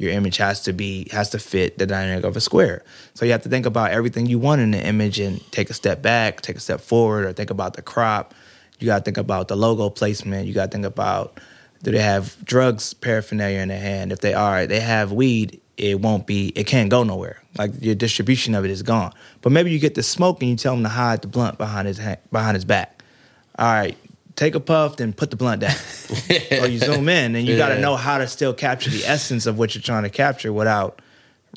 your image has to be has to fit the dynamic of a square. So you have to think about everything you want in the image and take a step back, take a step forward, or think about the crop. You got to think about the logo placement. You got to think about do they have drugs paraphernalia in their hand? If they are, they have weed. It won't be. It can't go nowhere. Like your distribution of it is gone. But maybe you get the smoke and you tell them to hide the blunt behind his behind his back. All right, take a puff, then put the blunt down. or you zoom in, and you got to know how to still capture the essence of what you're trying to capture without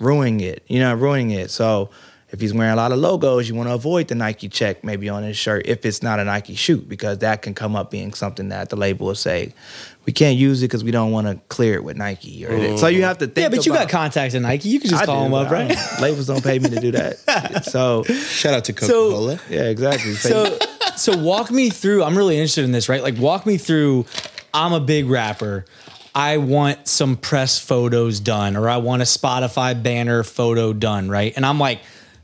ruining it. You know, ruining it. So if he's wearing a lot of logos, you want to avoid the Nike check maybe on his shirt if it's not a Nike shoot because that can come up being something that the label will say we can't use it because we don't want to clear it with Nike. Or so you have to think. Yeah, but you got about- contacts at Nike. You can just I call do, them up, right? don't- Labels don't pay me to do that. so Shout out to Coca Cola. yeah, exactly. So so walk me through. I'm really interested in this, right? Like walk me through. I'm a big rapper. I want some press photos done, or I want a Spotify banner photo done, right? And I'm like,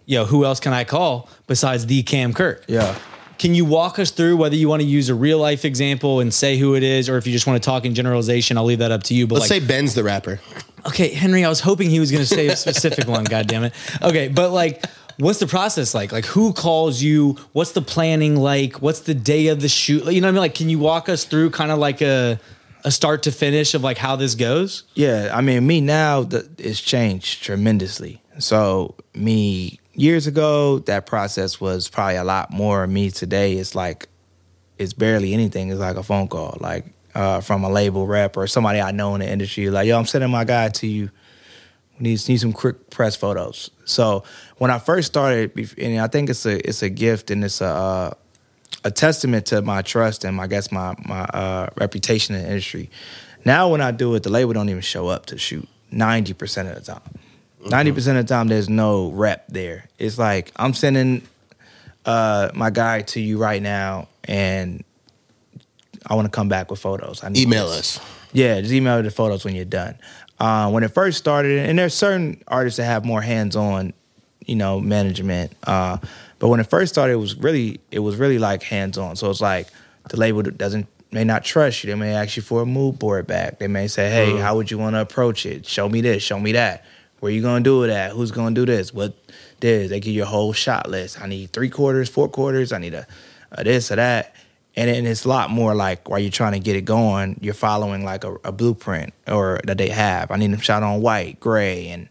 yo, who else can I call besides the Cam Kirk? yeah. Can you walk us through whether you want to use a real life example and say who it is, or if you just want to talk in generalization? I'll leave that up to you. But Let's like, say Ben's the rapper. Okay, Henry, I was hoping he was going to say a specific one. God damn it. Okay, but like, what's the process like? Like, who calls you? What's the planning like? What's the day of the shoot? You know what I mean? Like, can you walk us through kind of like a a start to finish of like how this goes? Yeah, I mean, me now the, it's changed tremendously. So me years ago, that process was probably a lot more. Me today, it's like it's barely anything. It's like a phone call, like uh, from a label rep or somebody I know in the industry. Like, yo, I'm sending my guy to you. Need need some quick press photos. So when I first started, and I think it's a it's a gift and it's a uh, a testament to my trust and I guess my my uh, reputation in the industry. Now when I do it, the label don't even show up to shoot ninety percent of the time. 90 percent of the time, there's no rep there. It's like I'm sending uh, my guy to you right now, and I want to come back with photos. I need Email this. us. Yeah, just email the photos when you're done. Uh, when it first started, and there's certain artists that have more hands-on, you know, management. Uh, but when it first started, it was really, it was really like hands-on. So it's like the label doesn't may not trust you. They may ask you for a mood board back. They may say, "Hey, how would you want to approach it? Show me this, show me that. Where you gonna do it at? Who's gonna do this? What this?" They give you a whole shot list. I need three quarters, four quarters. I need a, a this or that. And then it's a lot more like while you're trying to get it going, you're following like a, a blueprint or that they have. I need them shot on white, gray, and,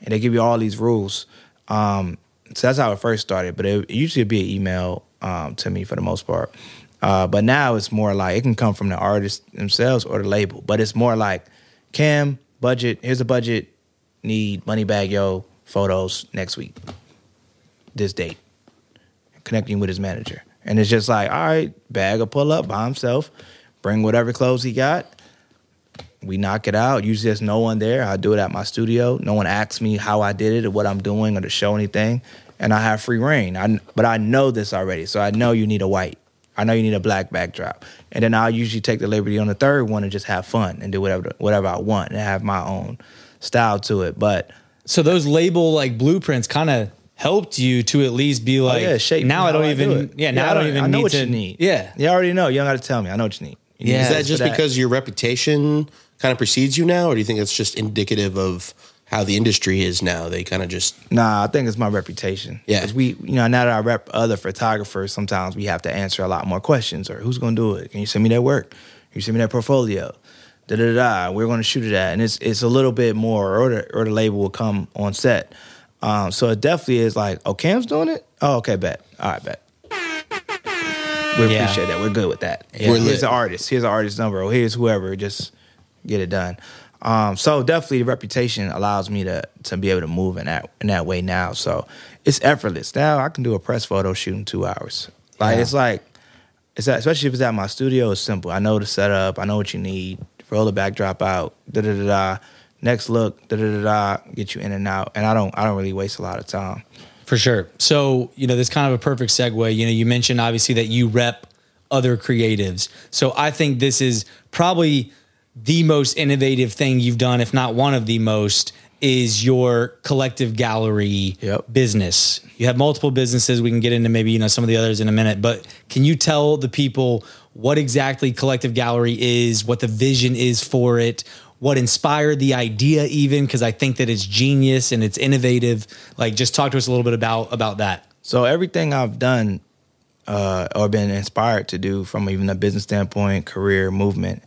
and they give you all these rules. Um, so that's how it first started. But it, it usually be an email um, to me for the most part. Uh, but now it's more like it can come from the artist themselves or the label. But it's more like Cam budget. Here's a budget. Need money bag yo photos next week. This date. Connecting with his manager, and it's just like, all right, bag will pull up by himself, bring whatever clothes he got. We knock it out. Usually there's no one there. I do it at my studio. No one asks me how I did it or what I'm doing or to show anything, and I have free reign. I, but I know this already, so I know you need a white. I know you need a black backdrop, and then I'll usually take the liberty on the third one and just have fun and do whatever whatever I want and have my own style to it. But So those label like blueprints kind of helped you to at least be like, oh, yeah, shape now I don't do even, it. yeah, now I don't even I know need what to you need. Yeah. you already know. You don't got to tell me. I know what you need. You need Yeah. Is that for just because your reputation kind of precedes you now, or do you think it's just indicative of how the industry is now? They kind of just Nah, I think it's my reputation. Yeah. 'Cause we, you know, now that I rep other photographers, sometimes we have to answer a lot more questions. Or who's going to do it? Can you send me that work? Can you send me that portfolio? Da da da. da. We're going to shoot it at, and it's it's a little bit more, or the or the label will come on set. Um, so it definitely is like, oh, Cam's doing it. Oh, okay, bet. All right, bet. We Yeah. appreciate that. We're good with that. We're here's the artist. Here's the artist number. Or here's whoever. Just get it done. Um, so definitely, the reputation allows me to to be able to move in that in that way now. So it's effortless. Now I can do a press photo shoot in two hours. Like Yeah. it's like it's at, especially if it's at my studio. It's simple. I know the setup. I know what you need. Roll the backdrop out. Da da da da. Next look. Da da da da. Get you in and out. And I don't I don't really waste a lot of time. For sure. So, you know, this kind of a perfect segue. You know, you mentioned obviously that you rep other creatives. So I think this is probably the most innovative thing you've done, if not one of the most, is your collective gallery Yep. business. You have multiple businesses. We can get into maybe, you know, some of the others in a minute, but can you tell the people what exactly collective gallery is, what the vision is for it? What inspired the idea, even because I think that it's genius and it's innovative. Like, just talk to us a little bit about about that. So everything I've done uh, or been inspired to do from even a business standpoint, career, movement,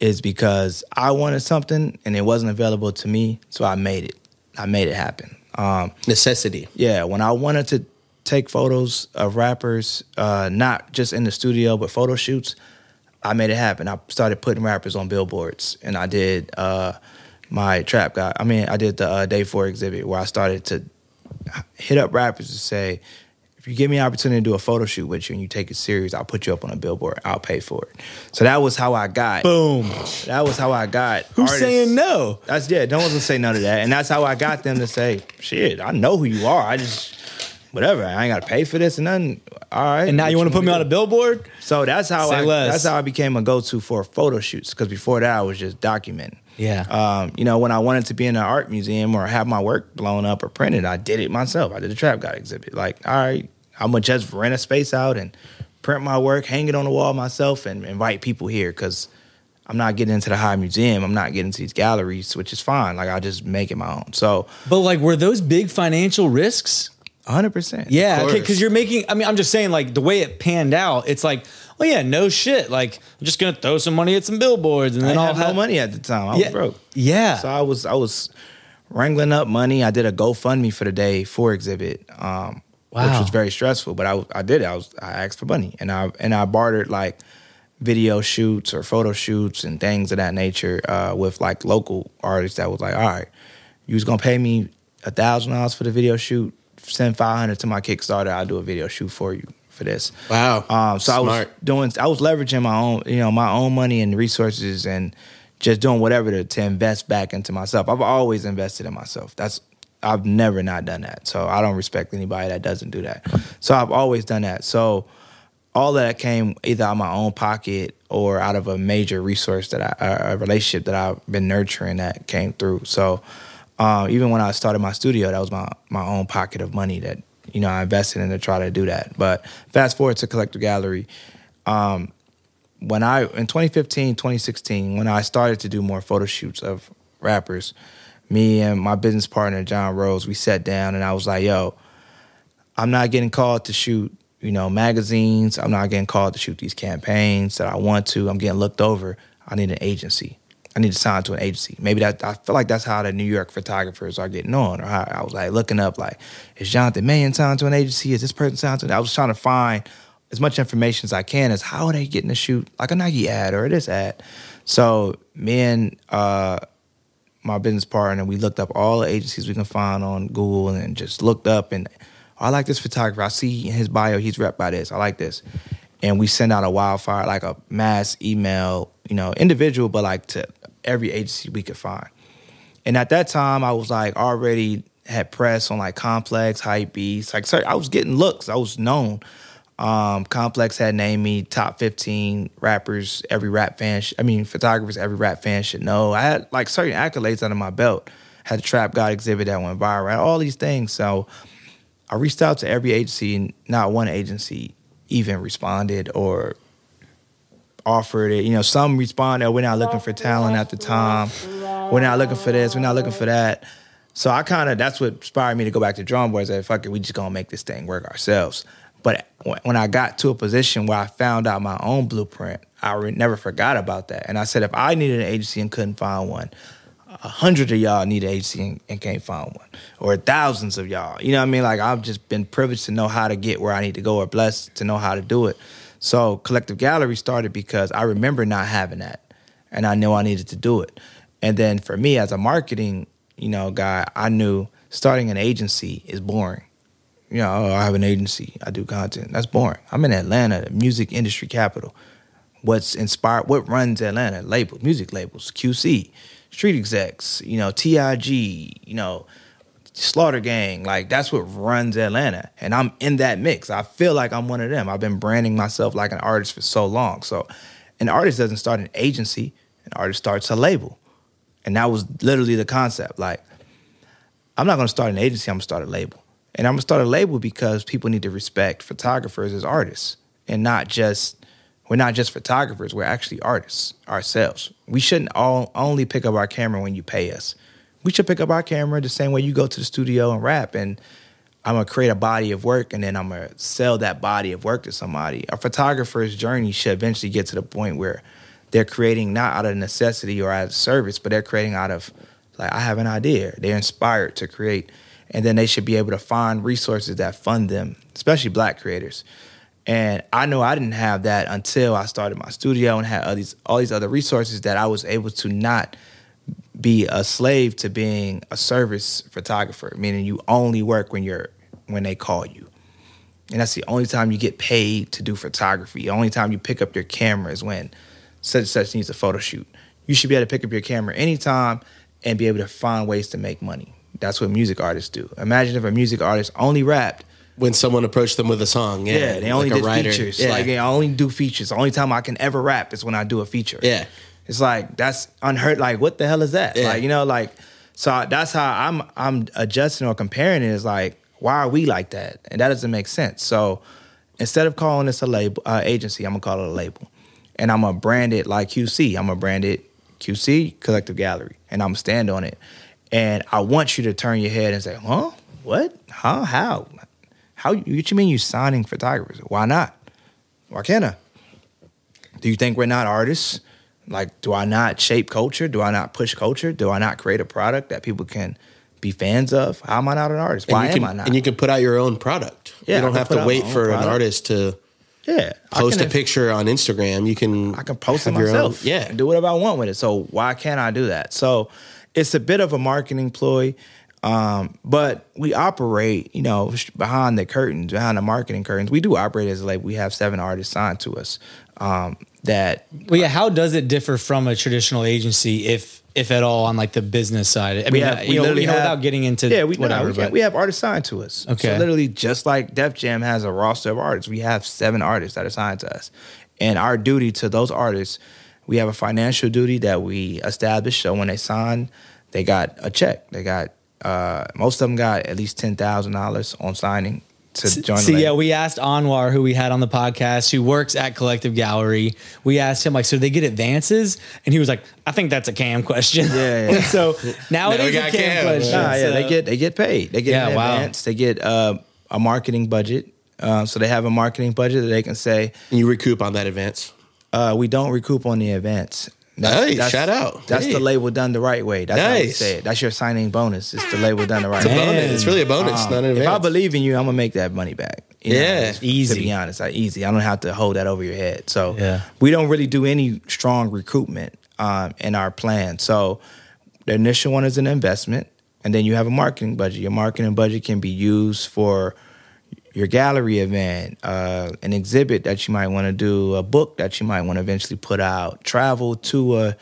is because I wanted something and it wasn't available to me, so I made it. I made it happen. Um, necessity. yeah, when I wanted to take photos of rappers, uh, not just in the studio, but photo shoots, I made it happen. I started putting rappers on billboards, and I did uh, my Trap God. I mean, I did the uh, day four exhibit where I started to hit up rappers to say, if you give me an opportunity to do a photo shoot with you and you take it serious, I'll put you up on a billboard. I'll pay for it. So that was how I got. Boom. That was how I got. Who's artists- saying no? that's yeah. No one's gonna say none of that, and that's how I got them to say, "Shit, I know who you are. I just whatever. I ain't got to pay for this and nothing. All right. And now you want to put me do? on a billboard? So that's how Say I. less. That's how I became a go-to for photo shoots. Because before that, I was just documenting. Yeah. Um, you know, when I wanted to be in an art museum or have my work blown up or printed, I did it myself. I did a Trap God exhibit. Like, all right, I'm gonna just rent a space out and print my work, hang it on the wall myself, and invite people here because I'm not getting into the high museum. I'm not getting into these galleries, which is fine. Like, I'll just make it my own. So, But like, were those big financial risks? 100. percent Yeah, okay, because you're making. I mean, I'm just saying, like the way it panned out, it's like, oh yeah, no shit. Like, I'm just gonna throw some money at some billboards, and then didn't I'll have have no money at the time. I Yeah, was broke. yeah. So I was I was wrangling up money. I did a GoFundMe for the day four exhibit, um, which was very stressful. But I I did it. I was I asked for money and I and I bartered like video shoots or photo shoots and things of that nature uh, with like local artists that was like, all right, you was gonna pay me a thousand dollars for the video shoot. Send five hundred to my Kickstarter. I'll do a video shoot for you for this. Wow. Um, so I was doing, I was leveraging my own, you know, my own money and resources, and just doing whatever to, to invest back into myself. I've always invested in myself. That's I've never not done that. So I don't respect anybody that doesn't do that. So I've always done that. So all that came either out of my own pocket or out of a major resource that I, a relationship that I've been nurturing that came through. So um, even when I started my studio, that was my my own pocket of money that you know I invested in to try to do that. But fast forward to Collective Gallery, um, when I in 2015, 2016, when I started to do more photo shoots of rappers, me and my business partner John Rose, we sat down and I was like, "Yo, I'm not getting called to shoot, you know, magazines. I'm not getting called to shoot these campaigns that I want to. I'm getting looked over. I need an agency. I need to sign to an agency. Maybe that I feel like that's how the New York photographers are getting on. Or how I was like looking up, like, is Jonathan Mannion signed to an agency? Is this person signed to? An-? I was trying to find as much information as I can as how are they getting to shoot like a Nike ad or this ad. So me and uh, my business partner, we looked up all the agencies we can find on Google and just looked up and I like this photographer. I see in his bio he's rep by this. I like this. And we send out a wildfire, like a mass email, you know, individual, but like to every agency we could find. And at that time, I was like already had press on like Complex, Hype Beast. Like, sorry, I was getting looks. I was known. Um, Complex had named me top 15 rappers every rap fan, sh- I mean, photographers every rap fan should know. I had like certain accolades under my belt. Had the Trap God exhibit that went viral, all these things. So I reached out to every agency, and not one agency even responded or offered it. You know, some responded, we're not looking for talent at the time. We're not looking for this. We're not looking for that. So I kind of, that's what inspired me to go back to drawing boards. That fuck it, we just gonna make this thing work ourselves. But when- when I got to a position where I found out my own blueprint, I re- never forgot about that. And I said, if I needed an agency and couldn't find one, a hundred of y'all need an agency and, and can't find one, or thousands of y'all. You know what I mean? Like I've just been privileged to know how to get where I need to go, or blessed to know how to do it. So Collective Gallery started because I remember not having that, and I knew I needed to do it. And then for me as a marketing, you know, guy, I knew starting an agency is boring. You know, oh, I have an agency, I do content. That's boring. I'm in Atlanta, the music industry capital. What's inspired? What runs Atlanta? Labels, music labels, QC, street execs. You know, Tig. You know, Slaughter Gang. Like that's what runs Atlanta, and I'm in that mix. I feel like I'm one of them. I've been branding myself like an artist for so long. So, an artist doesn't start an agency. An artist starts a label, and that was literally the concept. Like, I'm not to start an agency. I'm to start a label, and I'm to start a label because people need to respect photographers as artists, and not just we're not just photographers. We're actually artists ourselves. We shouldn't all only pick up our camera when you pay us. We should pick up our camera the same way you go to the studio and rap. And I'm gonna create a body of work, and then I'm gonna sell that body of work to somebody. A photographer's journey should eventually get to the point where they're creating not out of necessity or out of service, but they're creating out of like I have an idea. They're inspired to create, and then they should be able to find resources that fund them, especially Black creators. And I know I didn't have that until I started my studio and had all these all these other resources that I was able to not be a slave to being a service photographer, meaning you only work when you're when they call you. And that's the only time you get paid to do photography. The only time you pick up your camera is when such and such needs a photo shoot. You should be able to pick up your camera anytime and be able to find ways to make money. That's what music artists do. Imagine if a music artist only rapped When someone approached them with a song, yeah, yeah, they only like did writer. features. Yeah. Like I only do features. The only time I can ever rap is when I do a feature. Yeah. It's like that's unheard. Like what the hell is that? Yeah. Like you know, like so I- that's how I'm I'm adjusting or comparing it. Is like why are we like that? And that doesn't make sense. So instead of calling this a label uh, agency, I'm gonna call it a label, and I'm gonna brand it like QC. I'm gonna brand it QC Collective Gallery, and I'm gonna stand on it. And I want you to turn your head and say, "Huh? What? Huh? How? How? What you mean you signing photographers? Why not? Why can't I? Do you think we're not artists? Like, do I not shape culture? Do I not push culture? Do I not create a product that people can be fans of? How am I not an artist? Why you am can, I not? And you can put out your own product. Yeah, you don't have to wait for an artist to yeah, post can a picture on Instagram. You can I can post it your own- myself. yeah, and do whatever I want with it. So why can't I do that? So it's a bit of a marketing ploy, um, but we operate, you know, behind the curtains, behind the marketing curtains. We do operate as a label. We have seven artists signed to us. Um, that Well, yeah. How does it differ from a traditional agency if if at all, on like the business side? I mean, uh, you know, literally you know, have- without getting into yeah, we, whatever. no, we, but- we have artists signed to us. Okay. so literally just like Def Jam has a roster of artists, we have seven artists that are signed to us, and our duty to those artists, we have a financial duty that we establish. So when they sign, they got a check. They got uh, most of them got at least ten thousand dollars on signing to join. the See, yeah, we asked Anwar, who we had on the podcast, who works at Collective Gallery. We asked him, like, so they get advances, and he was like, "I think that's a cam question." Yeah, yeah. so now it Now we a cam, cam, question. Nah, yeah, so- they get they get paid. They get Yeah, an wow. advance. They get uh, a marketing budget. Uh, so they have a marketing budget that they can say, And you recoup on that advance. uh, "We don't recoup on the advance." Hey, shout out. That's Hey. the label done the right way. That's how we Nice. say it. That's your signing bonus. It's the label done the right It's a way. bonus. It's really a bonus, Um, not an if. I believe in you, I'm gonna make that money back. You know, Yeah. it's- Easy. To be honest, like, easy. I don't have to hold that over your head. So Yeah. we don't really do any strong recoupment um, in our plan. So the initial one is an investment, and then you have a marketing budget. Your marketing budget can be used for your gallery event, uh, an exhibit that you might want to do, a book that you might want to eventually put out, travel to a,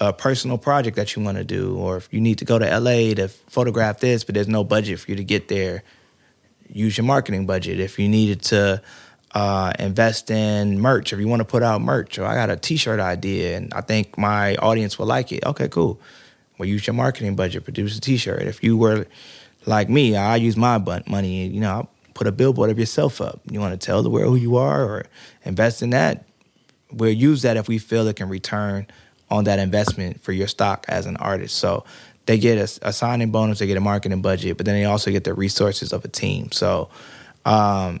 a personal project that you want to do, or if you need to go to LA to photograph this, but there's no budget for you to get there, use your marketing budget. If you needed to uh, invest in merch, if you want to put out merch, or I got a T-shirt idea and I think my audience will like it. Okay, cool. Well, use your marketing budget, produce a T-shirt. If you were like me, I use my money. You know, I put a billboard of yourself up. You want to tell the world who you are, or invest in that. We'll use that if we feel it can return on that investment for your stock as an artist. So they get a, a signing bonus, they get a marketing budget, but then they also get the resources of a team. So um,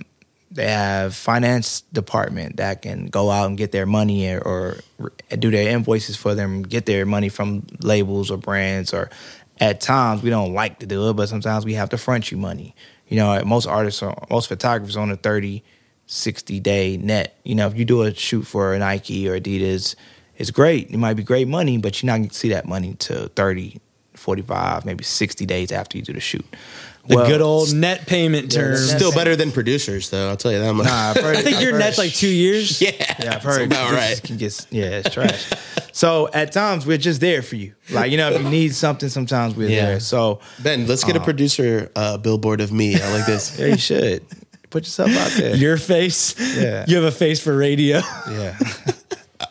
they have finance department that can go out and get their money or, or do their invoices for them, get their money from labels or brands. Or at times we don't like to do it, but sometimes we have to front you money. You know, most artists, are, most photographers on a 30, 60 day net. You know, if you do a shoot for Nike or Adidas, it's great. It might be great money, but you're not going to see that money to 30, 45, maybe 60 days after you do the shoot. the Well, good old net payment Yeah, the term. net- Still better than producers, though. I'll tell you that much. Nah, I've heard- I think I've your heard- net's like two years. yeah, Yeah, I've that's heard about right. Can get, yeah, it's trash. so at times we're just there for you. Like you know, if you need something, sometimes we're Yeah. there. So Ben, let's get a producer uh, billboard of me. I like this. yeah, you should put yourself out there. Your face. Yeah. You have a face for radio. yeah,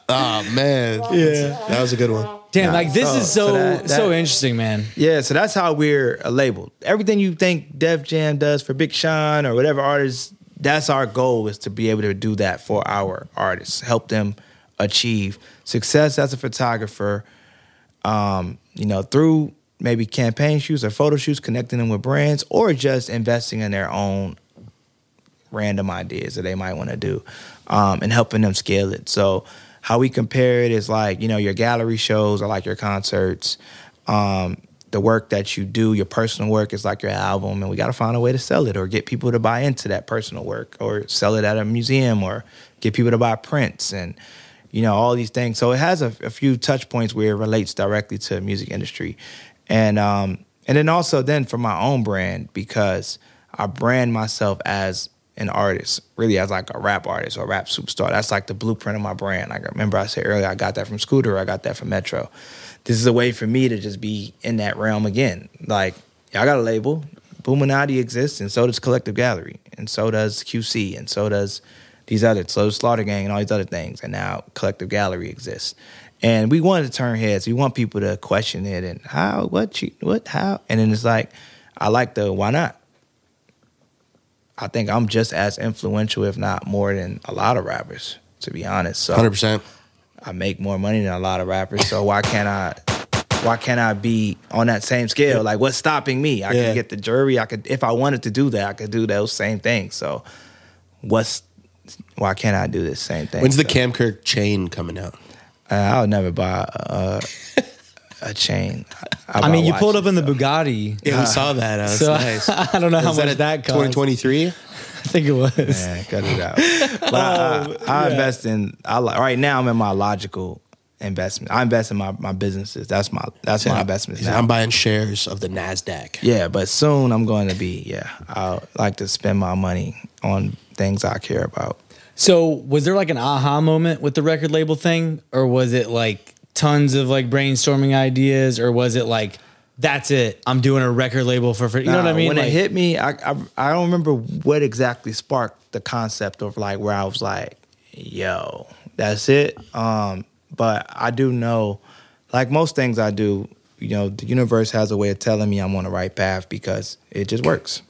oh man, Yeah. that was a good one. Damn, like this so- is so so that- so that- interesting, man. yeah. So that's how we're uh, labeled. Everything you think Def Jam does for Big Sean or whatever artists, that's our goal is to be able to do that for our artists, help them achieve success as a photographer. um, you know, through maybe campaign shoots or photo shoots, connecting them with brands, or just investing in their own random ideas that they might want to do um, and helping them scale it. So, how we compare it is like, you know, your gallery shows are like your concerts. Um, the work that you do, your personal work, is like your album, and we got to find a way to sell it or get people to buy into that personal work or sell it at a museum or get people to buy prints and you know all these things. So it has a, a few touch points where it relates directly to music industry, and um, and then also then for my own brand because I brand myself as an artist, really as like a rap artist or a rap superstar. That's like the blueprint of my brand. Like remember I said earlier, I got that from Scooter, I got that from Metro. This is a way for me to just be in that realm again. Like I got a label, Boominati exists, and so does Collective Gallery, and so does QC, and so does these other, so Slaughter Gang, and all these other things. And now Collective Gallery exists, and we wanted to turn heads. We want people to question it and how, what, you, what, how, and then it's like, I like the why not. I think I'm just as influential, if not more, than a lot of rappers, to be honest. So Hundred percent. I make more money than a lot of rappers. So why can't I? Why can't I be on that same scale? Like, what's stopping me? I Yeah. can get the jury. I could, if I wanted to do that, I could do those same things. So, what's why can't I do this same thing? When's the So, Cam Kirk chain coming out? uh, I'll never buy a, a chain. I mean, you pulled up in the Bugatti. Yeah, we saw that. That was So nice. I don't know how Was much that that cost. Twenty twenty three. I think it was. Man, cut it out. But I, I, I invest in. I li- right now. I'm in my logical investment. I invest in my, my businesses. That's my that's my investment. now. I'm buying shares of the Nasdaq. Yeah, but soon I'm going to be. Yeah, I like to spend my money on things I care about. So was there like an aha moment with the record label thing, or was it like tons of like brainstorming ideas, or was it like that's it? I'm doing a record label for, for you know what I mean? When Like, it hit me, I, I I don't remember what exactly sparked the concept of like where I was like, "Yo, that's it." Um, but I do know, like most things I do, you know, the universe has a way of telling me I'm on the right path because it just works.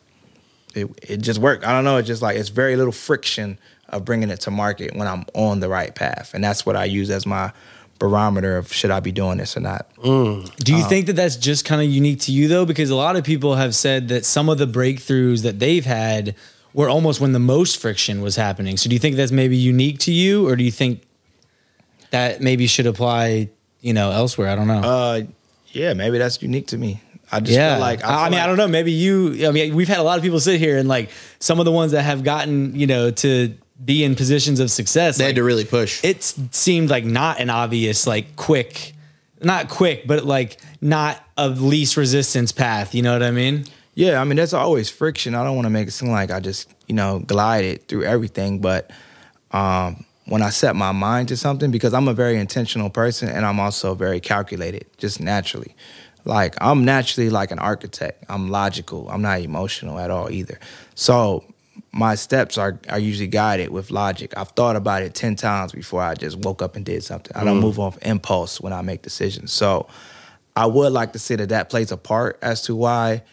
It it just works. I don't know. It's just like it's very little friction of bringing it to market when I'm on the right path, and that's what I use as my barometer of should I be doing this or not. Do you think that that's just kind of unique to you though? Because a lot of people have said that some of the breakthroughs that they've had were almost when the most friction was happening. So do you think that's maybe unique to you, or do you think that maybe should apply, you know, elsewhere? I don't know. Uh, yeah, maybe that's unique to me. I just yeah, feel like I, feel mean, like- I don't know. Maybe you. I mean, we've had a lot of people sit here and like some of the ones that have gotten, you know, to be in positions of success. They like, had to really push. it seemed like not an obvious like quick not quick but like not a least resistance path you know what i mean Yeah, I mean, that's always friction. I don't want to make it seem like I just, you know, glided through everything. But um, when I set my mind to something, because I'm a very intentional person and I'm also very calculated, just naturally. Like, I'm naturally like an architect. I'm logical. I'm not emotional at all either. So, my steps are, are usually guided with logic. I've thought about it 10 times before I just woke up and did something. I don't mm. move off impulse when I make decisions. So, I would like to say that that plays a part as to why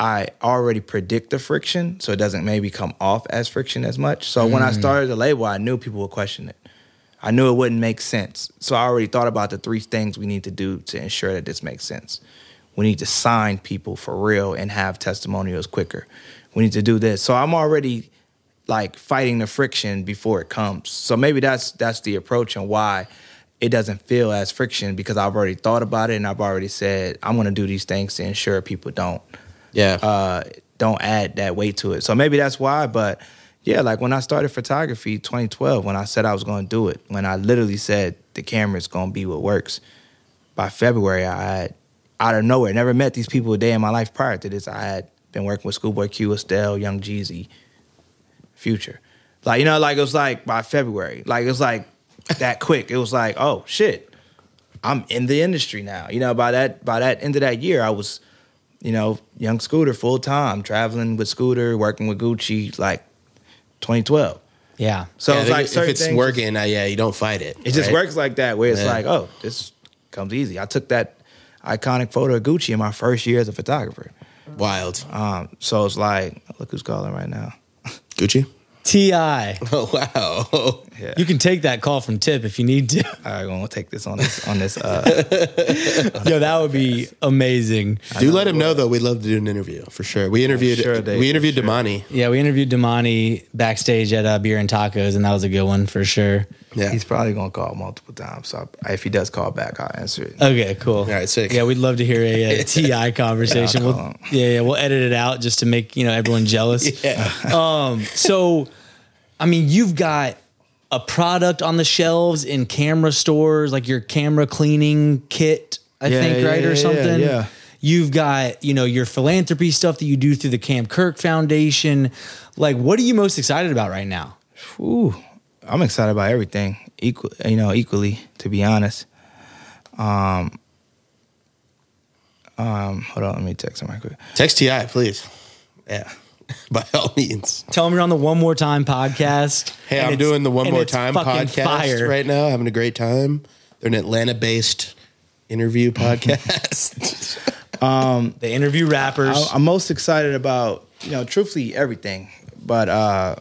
I already predict the friction, so it doesn't maybe come off as friction as much. So when I mm. started the label, I knew people would question it. I knew it wouldn't make sense. So I already thought about the three things we need to do to ensure that this makes sense. We need to sign people for real and have testimonials quicker. We need to do this. So I'm already like fighting the friction before it comes. So maybe that's that's the approach and why it doesn't feel as friction because I've already thought about it and I've already said I'm going to do these things to ensure people don't yeah. uh, don't add that weight to it. So maybe that's why. But yeah, like when I started photography 2012, when I said I was going to do it, when I literally said the camera's going to be what works, by February, I had out of nowhere, never met these people a day in my life prior to this. I had been working with Schoolboy Q, Estelle, Young Jeezy, Future. Like, you know, like it was like by February, like it was like that quick. It was like, oh shit, I'm in the industry now. You know, by that by that end of that year, I was you know, young Scooter full time, traveling with Scooter, working with Gucci, like 2012. yeah So Yeah, it's like if certain it's things- working, uh, yeah, you don't fight it. It just works like that, where it's Yeah. like, oh, this comes easy. I took that iconic photo of Gucci in my first year as a photographer. Wild. Um, so it's like, look who's calling right now. Gucci. T.I Oh wow. Yeah. you can take that call from tip if you need to I'm gonna take this on this on this. Uh, yo that would be amazing Do let him know though. We'd love to do an interview for sure. We interviewed. sure, Dave, we interviewed for sure. Damani. yeah we interviewed damani backstage at uh, beer and tacos and that was a good one for sure Yeah. He's probably gonna call multiple times. So I, if he does call back, I'll answer it. okay cool All right, sick. yeah we'd love to hear a, uh T.I conversation Yeah, we'll, yeah yeah we'll edit it out just to make you know everyone jealous Yeah. Um, so, I mean, you've got a product on the shelves in camera stores, like your camera cleaning kit, I Yeah, think, yeah, right, yeah, or yeah, something. yeah. You've got, you know, your philanthropy stuff that you do through the Cam Kirk Foundation. Like, what are you most excited about right now? Ooh, I'm excited about everything. Equal, you know, equally to be honest. Um, um, hold on, let me text him right quick. Text T.I, please. Yeah. By all means. Tell them you're on the One More Time podcast. Hey, I'm doing the One More Time podcast fire. right now. Having a great time. They're an Atlanta-based interview podcast. They interview rappers. I, I'm most excited about, you know, truthfully everything, but uh,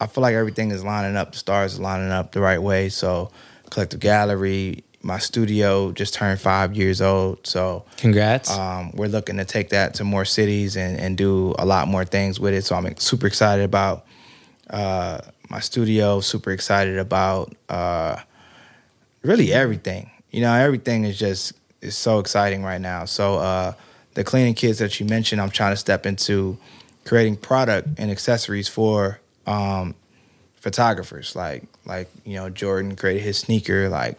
I feel like everything is lining up. The stars are lining up the right way. So, Collective Gallery, my studio just turned five years old. So, Congrats. Um, we're looking to take that to more cities and, and do a lot more things with it. So I'm super excited about uh, my studio. Super excited about uh, really everything. You know, everything is just is so exciting right now. So uh, the cleaning kits that you mentioned, I'm trying to step into creating product and accessories for um, photographers. Like like you know, Jordan created his sneaker. Like,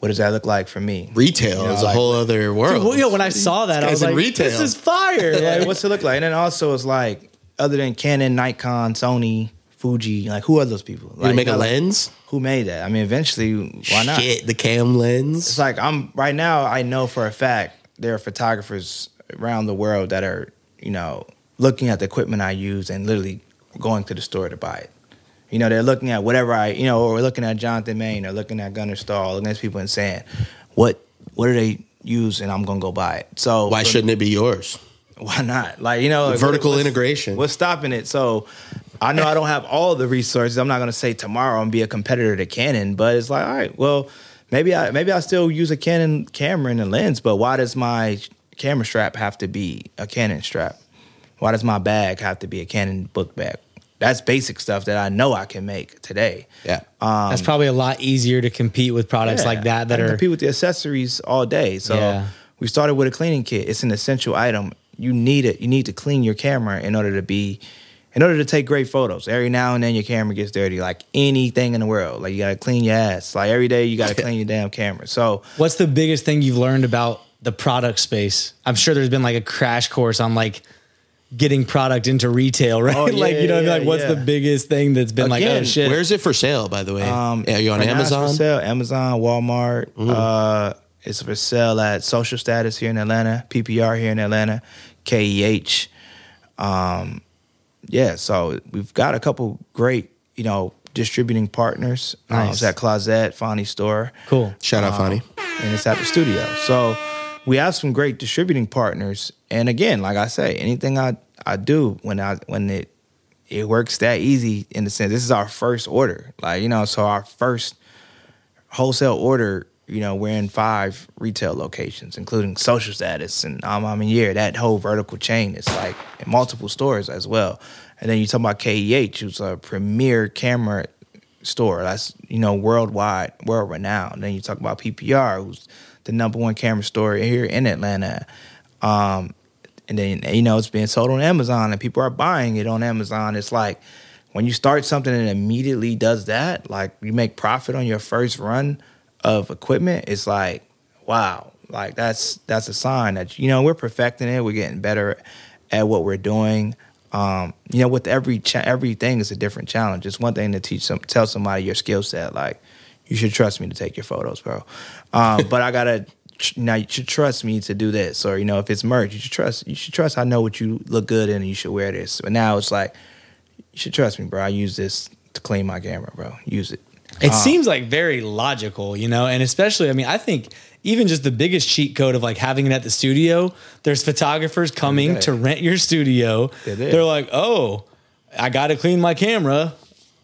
what does that look like for me? Retail You know, is a like- whole other world. Dude, you when I saw that, I was like, retail. "This is fire!" Like, what's it look like? And then also it's like other than Canon, Nikon, Sony, Fuji. Like who are those people? You Like, make a like, lens? who made that? I mean, eventually, why not? Shit, the cam lens. It's like I'm right now. I know for a fact there are photographers around the world that are, you know, looking at the equipment I use and literally going to the store to buy it. You know, they're looking at whatever I, you know, or looking at Jonathan Mannion or looking at Gunner Stahl, looking at these people and saying, "What, what do they use?" And I'm gonna go buy it. So Why shouldn't it be yours? why not? Like you know, Vertical what's- integration. What's stopping it? So I know I don't have all the resources. I'm not going to say tomorrow and be a competitor to Canon, but it's like, all right, well, maybe I maybe I still use a Canon camera and a lens, but why does my camera strap have to be a Canon strap? Why does my bag have to be a Canon book bag? That's basic stuff that I know I can make today. Yeah. Um, that's probably a lot easier to compete with products Yeah, like that that I can are compete with the accessories all day. So Yeah. we started with a cleaning kit. It's an essential item. You need it. You need to clean your camera in order to be, in order to take great photos. Every now and then your camera gets dirty, like anything in the world. Like you gotta clean your ass. Like every day you gotta clean your damn camera. So What's the biggest thing you've learned about the product space? I'm sure there's been like a crash course on like getting product into retail, right? Oh, yeah, like you know, yeah, like what's yeah. the biggest thing that's been like, oh shit. Where's it for sale, by the way? um, yeah, are you on right now it's Amazon? for sale. Amazon, Walmart. Mm-hmm. Uh, it's for sale at Social Status here in Atlanta, PPR here in Atlanta, KEH. Um, yeah, so we've got a couple great, you know, distributing partners. Um, Nice. it's at Closet, Fonny Store, cool. Shout out, Fonny. and it's at the studio. So we have some great distributing partners. And again, like I say, anything I, I do when I when it it works that easy in the sense this is our first order. Like, you know, so our first wholesale order, you know, we're in five retail locations, including social status and um, A Ma Maniére. That whole vertical chain is like in multiple stores as well. And then you talk about KEH, who's a premier camera store. That's, you know, worldwide, world renowned. Then you talk about PPR, who's the number one camera store here in Atlanta. Um, and then you know it's being sold on Amazon and people are buying it on Amazon. It's like when you start something and immediately does that, like you make profit on your first run of equipment, it's like wow, like that's that's a sign that you know we're perfecting it, we're getting better at what we're doing. Um, you know, with every cha- everything is a different challenge. It's one thing to teach some tell somebody your skill set, like you should trust me to take your photos, bro. Um, but I gotta now you should trust me to do this, or you know, if it's merch, you should trust. You should trust. I know what you look good in, and you should wear this. But now it's like you should trust me, bro. I use this to clean my camera, bro. Use it. It seems like very logical, you know, and especially, I mean, I think even just the biggest cheat code of like having it at the studio, there's photographers coming to rent your studio. They're. They're like, oh, I got to clean my camera.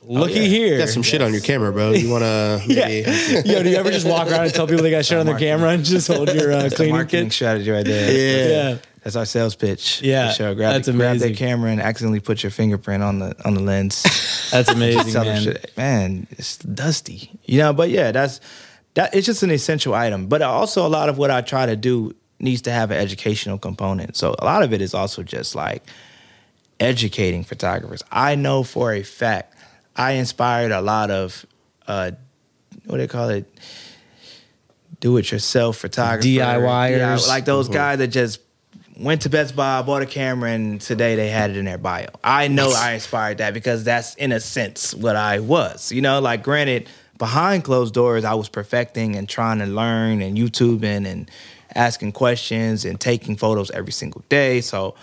Looky Oh, yeah. here. Got some shit on your camera, bro. You want to Yeah. Yo, do you ever just walk around and tell people they got shit on their camera and just hold your uh, That's a cleaning marketing kit? strategy right there. Yeah. Yeah. That's our sales pitch. Yeah, For sure. Grab, that's the, grab that camera and accidentally put your fingerprint on the on the lens. That's amazing, man. shit, man, it's dusty. You know, but yeah, that's that. It's just an essential item. But also, a lot of what I try to do needs to have an educational component. So a lot of it is also just like educating photographers. I know for a fact I inspired a lot of uh, what do they call it? Do it yourself photographer, DIYers. Like those guys that just went to Best Buy, bought a camera, and today they had it in their bio. I know I inspired that because that's in a sense what I was. You know, like granted, behind closed doors, I was perfecting and trying to learn and YouTubing and asking questions and taking photos every single day. So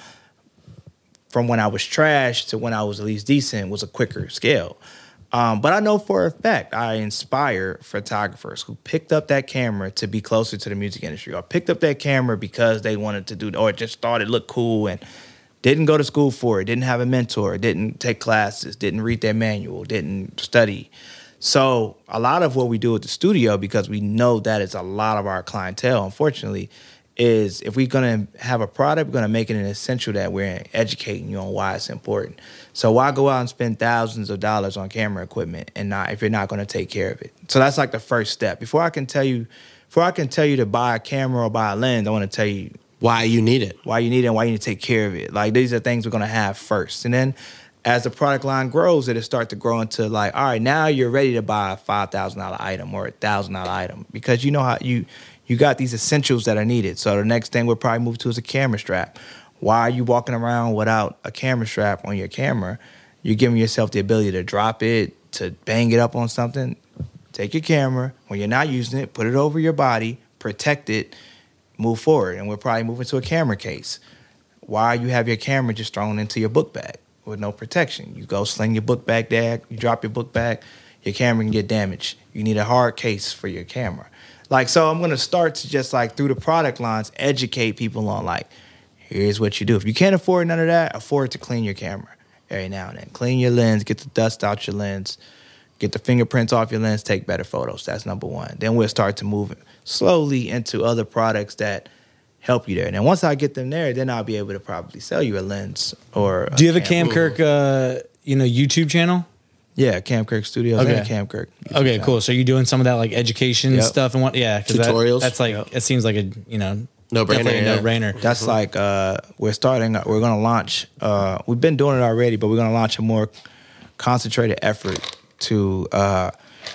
from when I was trash to when I was at least decent was a quicker scale. Um, but I know for a fact I inspire photographers who picked up that camera to be closer to the music industry or picked up that camera because they wanted to do or just thought it looked cool and didn't go to school for it, didn't have a mentor, didn't take classes, didn't read their manual, didn't study. So a lot of what we do at the studio, because we know that is a lot of our clientele, unfortunately, is if we're gonna have a product, we're gonna make it an essential that we're educating you on why it's important. So why go out and spend thousands of dollars on camera equipment and not if you're not gonna take care of it? So that's like the first step. Before I can tell you, before I can tell you to buy a camera or buy a lens, I want to tell you Why you need it? why you need it and why you need to take care of it. Like these are things we're gonna have first. And then as the product line grows, it'll start to grow into like, all right, now you're ready to buy a five thousand dollar item or a thousand dollar item because you know how you you got these essentials that are needed. So the next thing we'll probably move to is a camera strap. Why are you walking around without a camera strap on your camera? you're giving yourself the ability to drop it, to bang it up on something. Take your camera when you're not using it, put it over your body, protect it, move forward. And we're probably moving to a camera case. Why you have your camera just thrown into your book bag with no protection? You go sling your book bag there, you drop your book bag, your camera can get damaged. You need a hard case for your camera. Like so, I'm gonna start to just like through the product lines educate people on like, here's what you do. If you can't afford none of that, afford to clean your camera every now and then. Clean your lens, get the dust out your lens, get the fingerprints off your lens, take better photos. That's number one. Then we'll start to move slowly into other products that help you there. And then once I get them there, then I'll be able to probably sell you a lens or. Do you have a Cam Kirk, uh, you know, YouTube channel? Yeah, Cam Kirk Studios Okay. and Cam Kirk. YouTube Okay, channel. cool. So you're doing some of that like education Yep. stuff and what? Yeah, 'cause that- Tutorials? that's like Yep. it seems like a you know No-brainer, yeah. no brainer. That's like uh, we're starting. We're going to launch. Uh, we've been doing it already, but we're going to launch a more concentrated effort to uh,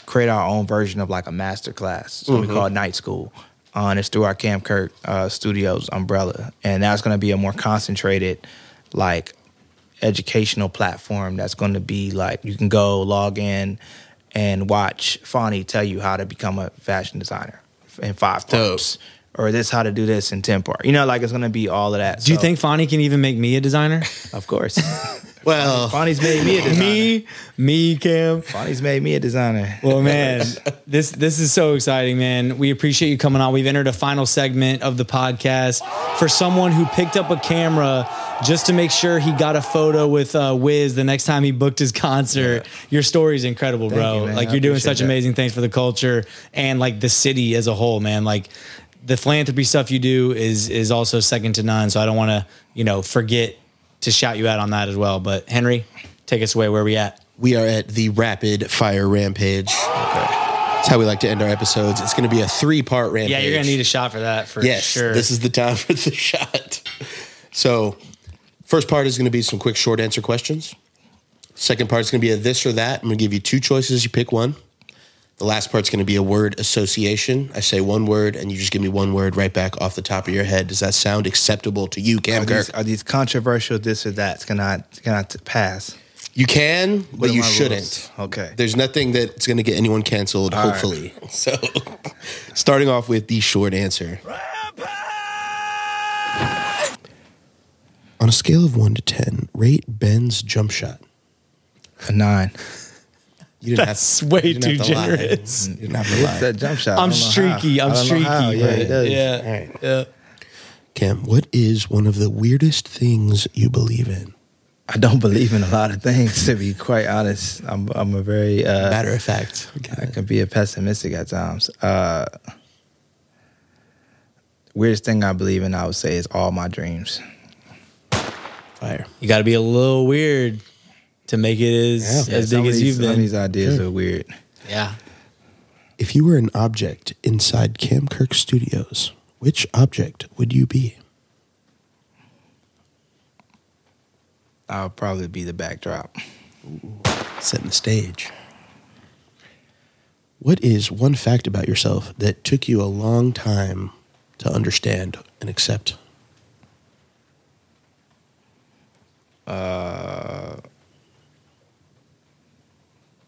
create our own version of like a master class. So we call it Night School. Uh, and it's through our Cam Kirk uh, Studios umbrella, and that's going to be a more concentrated, like educational platform. That's going to be like you can go log in and watch Fani tell you how to become a fashion designer in five Dope. parts or this how to do this in 10 part. You know, like it's gonna be all of that. Do you think Fani can even make me a designer? Of course. Well, Fani's made me a designer. me, me, Cam. Fonny's made me a designer. Well, man, this this is so exciting, man. We appreciate you coming on. We've entered a final segment of the podcast for someone who picked up a camera just to make sure he got a photo with uh, Wiz the next time he booked his concert. Your story is incredible, bro. you, like I you're doing such that. amazing things for the culture and like the city as a whole, man. Like the philanthropy stuff you do is is also second to none. So I don't want to you know forget to shout you out on that as well. But Henry, take us away. Where we at? we are at the rapid fire rampage. Okay. That's how we like to end our episodes. It's going to be a three part rampage. Yeah, you're gonna need a shot for that for yes, sure. this is the time for the shot. So, first part is going to be some quick short answer questions. Second part is going to be a this or that. I'm going to give you two choices. You pick one. The last part's going to be a word association. I say one word, and you just give me one word right back off the top of your head. Does that sound acceptable to you, Cam Are these, are these controversial this or that? Can I can I t- pass? You can, What but you shouldn't. rules? Okay. There's nothing that's going to get anyone canceled, All right. hopefully. So, starting off with the short answer. On a scale of 1 to 10, rate Ben's jump shot. A nine. You didn't That's have, way you didn't too have to lie. generous. You didn't have to It's lie. that jump shot. I I'm don't know how. streaky. I'm don't know streaky. how. Yeah, he does. yeah. All right. yeah. Cam, what is one of the weirdest things you believe in? I don't believe in a lot of things, to be quite honest. I'm I'm a very uh, Matter of fact. I can be a pessimistic at times. Uh, weirdest thing I believe in, I would say, is all my dreams. Fire. You got to be a little weird to make it as Yeah. as some big as these, you've Some of been. these ideas are weird. Yeah. If you were an object inside Cam Kirk Studios, which object would you be? I'll probably be the backdrop. Setting the stage. What is one fact about yourself that took you a long time to understand and accept? Uh,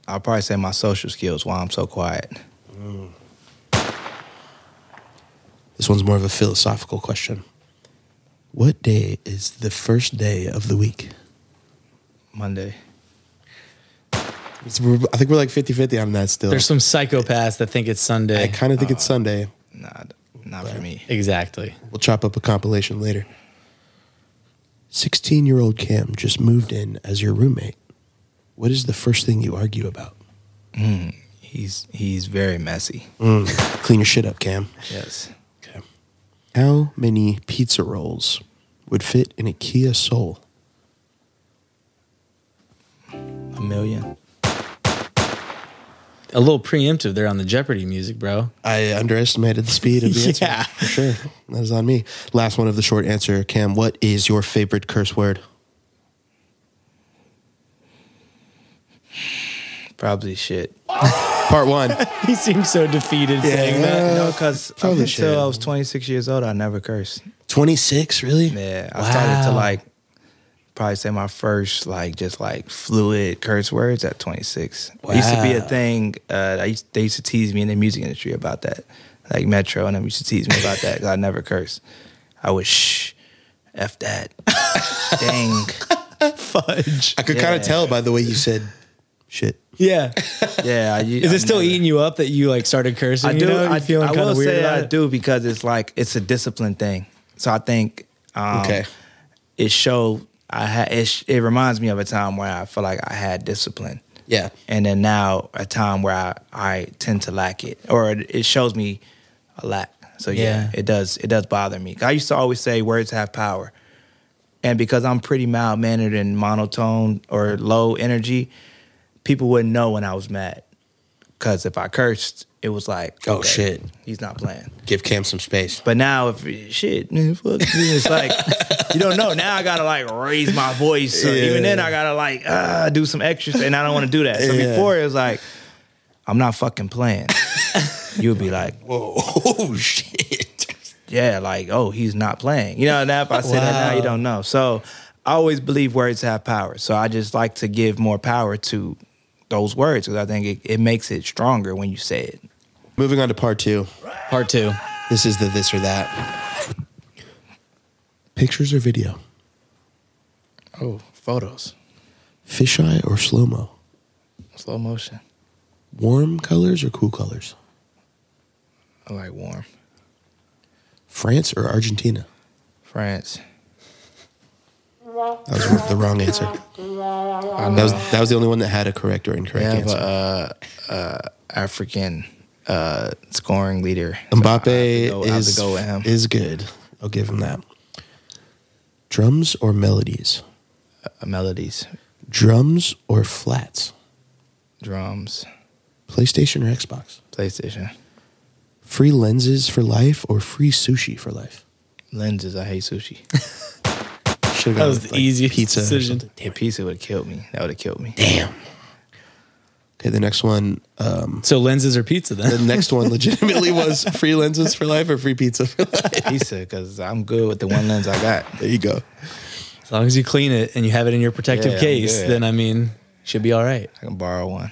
I'll probably say my social skills. Why I'm so quiet. Mm. This one's more of a philosophical question. What day is the first day of the week? Monday. It's- I think we're like 50 50 on that still. There's some psychopaths that think it's Sunday. I kind of think it's uh, Sunday. Nah, not for me. exactly. We'll chop up a compilation later. 16 year old Cam just moved in as your roommate. What is the first thing you argue about? He's he's very messy. Mm, clean your shit up, Cam. Yes. Okay. How many pizza rolls would fit in a Kia Soul? A million. A little preemptive there on the Jeopardy music, bro. I underestimated the speed of the answer. Yeah. For sure. That is on me. Last one of the short answer. Cam, what is your favorite curse word? Probably shit. Part one. He seems so defeated saying that. no, because probably until shit. I was 26 years old, I never cursed. 26, really? Yeah, I started to Wow. like probably say my first like just like fluid curse words at 26. It used to be a thing. Uh, I used, they used to tease me in the music industry about that, like Metro, and them used to tease me about that because I never curse. I was shh, f that, dang, Fudge. I could kind of tell by the way you said shit. Yeah. yeah. I, Is it still eating you up that you like started cursing? I you do. know? You I, feeling I kinda will weird say about I do because it's like it's a discipline thing. So I think um, Okay. it showed I had it, sh- it reminds me of a time where I feel like I had discipline. Yeah. and then now a time where I, I tend to lack it, or it, it shows me a lack. So yeah, Yeah. it does it does bother me. I used to always say words have power, and because I'm pretty mild mannered and monotone or low energy, people wouldn't know when I was mad. Because if I cursed, it was like, Oh, okay, shit. he's not playing. Give Cam some space. But now, if shit, man, fuck, it's like you don't know. Now I gotta like raise my voice. Or Even then, I gotta like uh, do some extra, and I don't want to do that. So Yeah. before it was like, I'm not fucking playing. You'll be like, Whoa, oh, shit. yeah, like oh, he's not playing. You know, now if I say that now, you don't know. So I always believe words have power. So I just like to give more power to those words because I think it, it makes it stronger when you say it. Moving on to part two. Part two. This is the this or that. Pictures or video? Oh, photos, Fisheye or slow mo? slow motion. Warm colors or cool colors? I like warm. France or Argentina? France. That was the wrong answer. That was that was the only one that had a correct or incorrect have answer. a uh, uh, African uh, scoring leader. Mbappe So I have to go- I have to is go is good. I'll give him that. Drums or melodies? Uh, melodies, Drums or flats? drums, PlayStation or Xbox? PlayStation, Free lenses for life or free sushi for life? lenses. I hate sushi. Should That was the easiest pizza. decision. something. Yeah, pizza would have killed me. That would have killed me. Damn. Okay, the next one. Um, So lenses or pizza then? the next one legitimately was free lenses for life or free pizza for life. Pizza, because I'm good with the one lens I got. There you go. As long as you clean it and you have it in your protective Yeah, case, good. then I mean, should be all right. I can borrow one.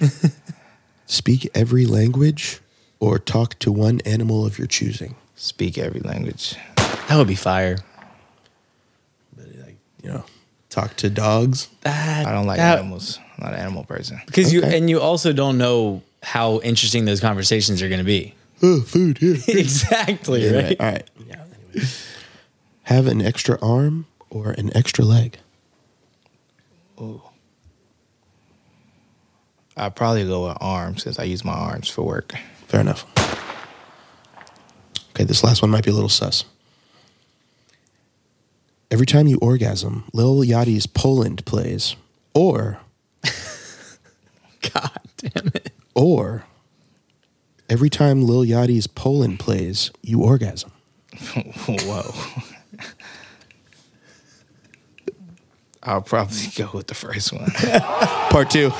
Speak every language or talk to one animal of your choosing. Speak every language. That would be fire. You know, talk to dogs. That, I don't like that- animals. I'm not an animal person. because you and you also don't know how interesting those conversations are going to be. Oh, food here. exactly right. All right. Yeah. Have an extra arm or an extra leg. Oh. I'd probably go with arms since I use my arms for work. Fair enough. Okay, this last one might be a little sus. Every time you orgasm, Lil Yachty's Poland plays, or God damn it. or every time Lil Yachty's Poland plays, you orgasm. Whoa. I'll probably go with the first one. Part two.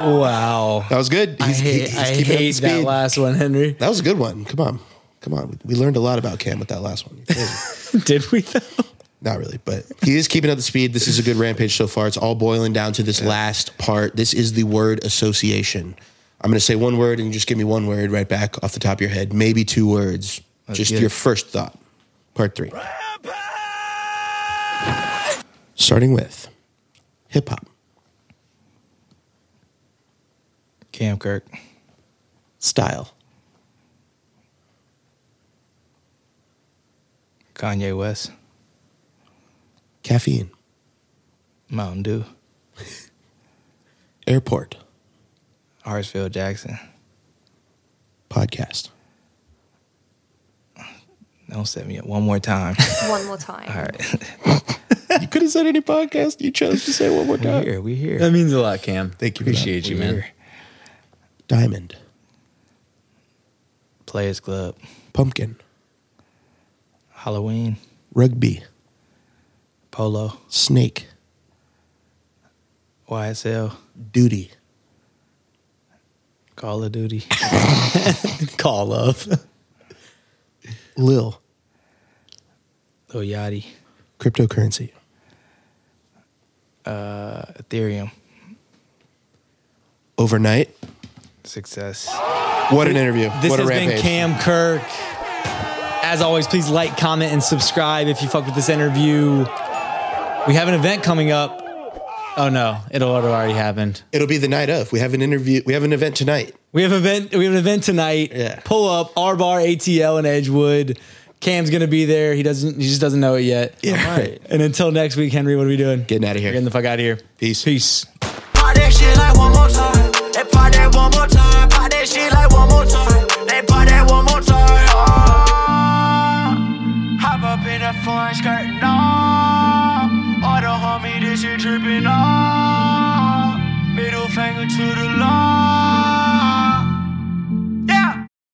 Wow. That was good. I He's, hate, he's I keeping up the hate that last one, Henry. That was a good one. Come on. Come on. We learned a lot about Cam with that last one. Did we though? Not really, but he is keeping up the speed. This is a good rampage so far. It's all boiling down to this last part. This is the word association. I'm going to say one word and you just give me one word right back off the top of your head. Maybe two words. Let's just your it. first thought. Part three. Rampage! Starting with hip hop, Cam Kirk, style, Kanye West, caffeine, Mountain Dew, airport, Hartsfield Jackson. podcast. Don't set me up one more time. One more time. All right. You could have said any podcast. You chose to say one more we time. here. We here. That means a lot, Cam. Thank you for that. Appreciate you, We man. here. Diamond, Players Club, pumpkin, Halloween, rugby, Polo, snake, YSL, duty, Call of Duty, Call of. Lil, Lil Yachty, Cryptocurrency. uh, Ethereum, Overnight. success. What an interview. This what a has rampage. been Cam Kirk. As always, please like, comment, and subscribe if you fuck with this interview. We have an event coming up. Oh no, it'll have already happened. It'll be the night of. We have an interview. We have an event tonight. We have event. We have an event tonight. Yeah. Pull up R Bar ATL in Edgewood. Cam's gonna be there. He doesn't. He just doesn't know it yet. Yeah. Right. And until next week, Henry, what are we doing? Getting out of here. Getting the fuck out of here. Peace. Peace. Pop that shit like one more time. They pop that one more time. Pop that shit like one more time. They pop that one more time. her for en skørt nå Og der har mig det shit trippin' up Middle finger to the law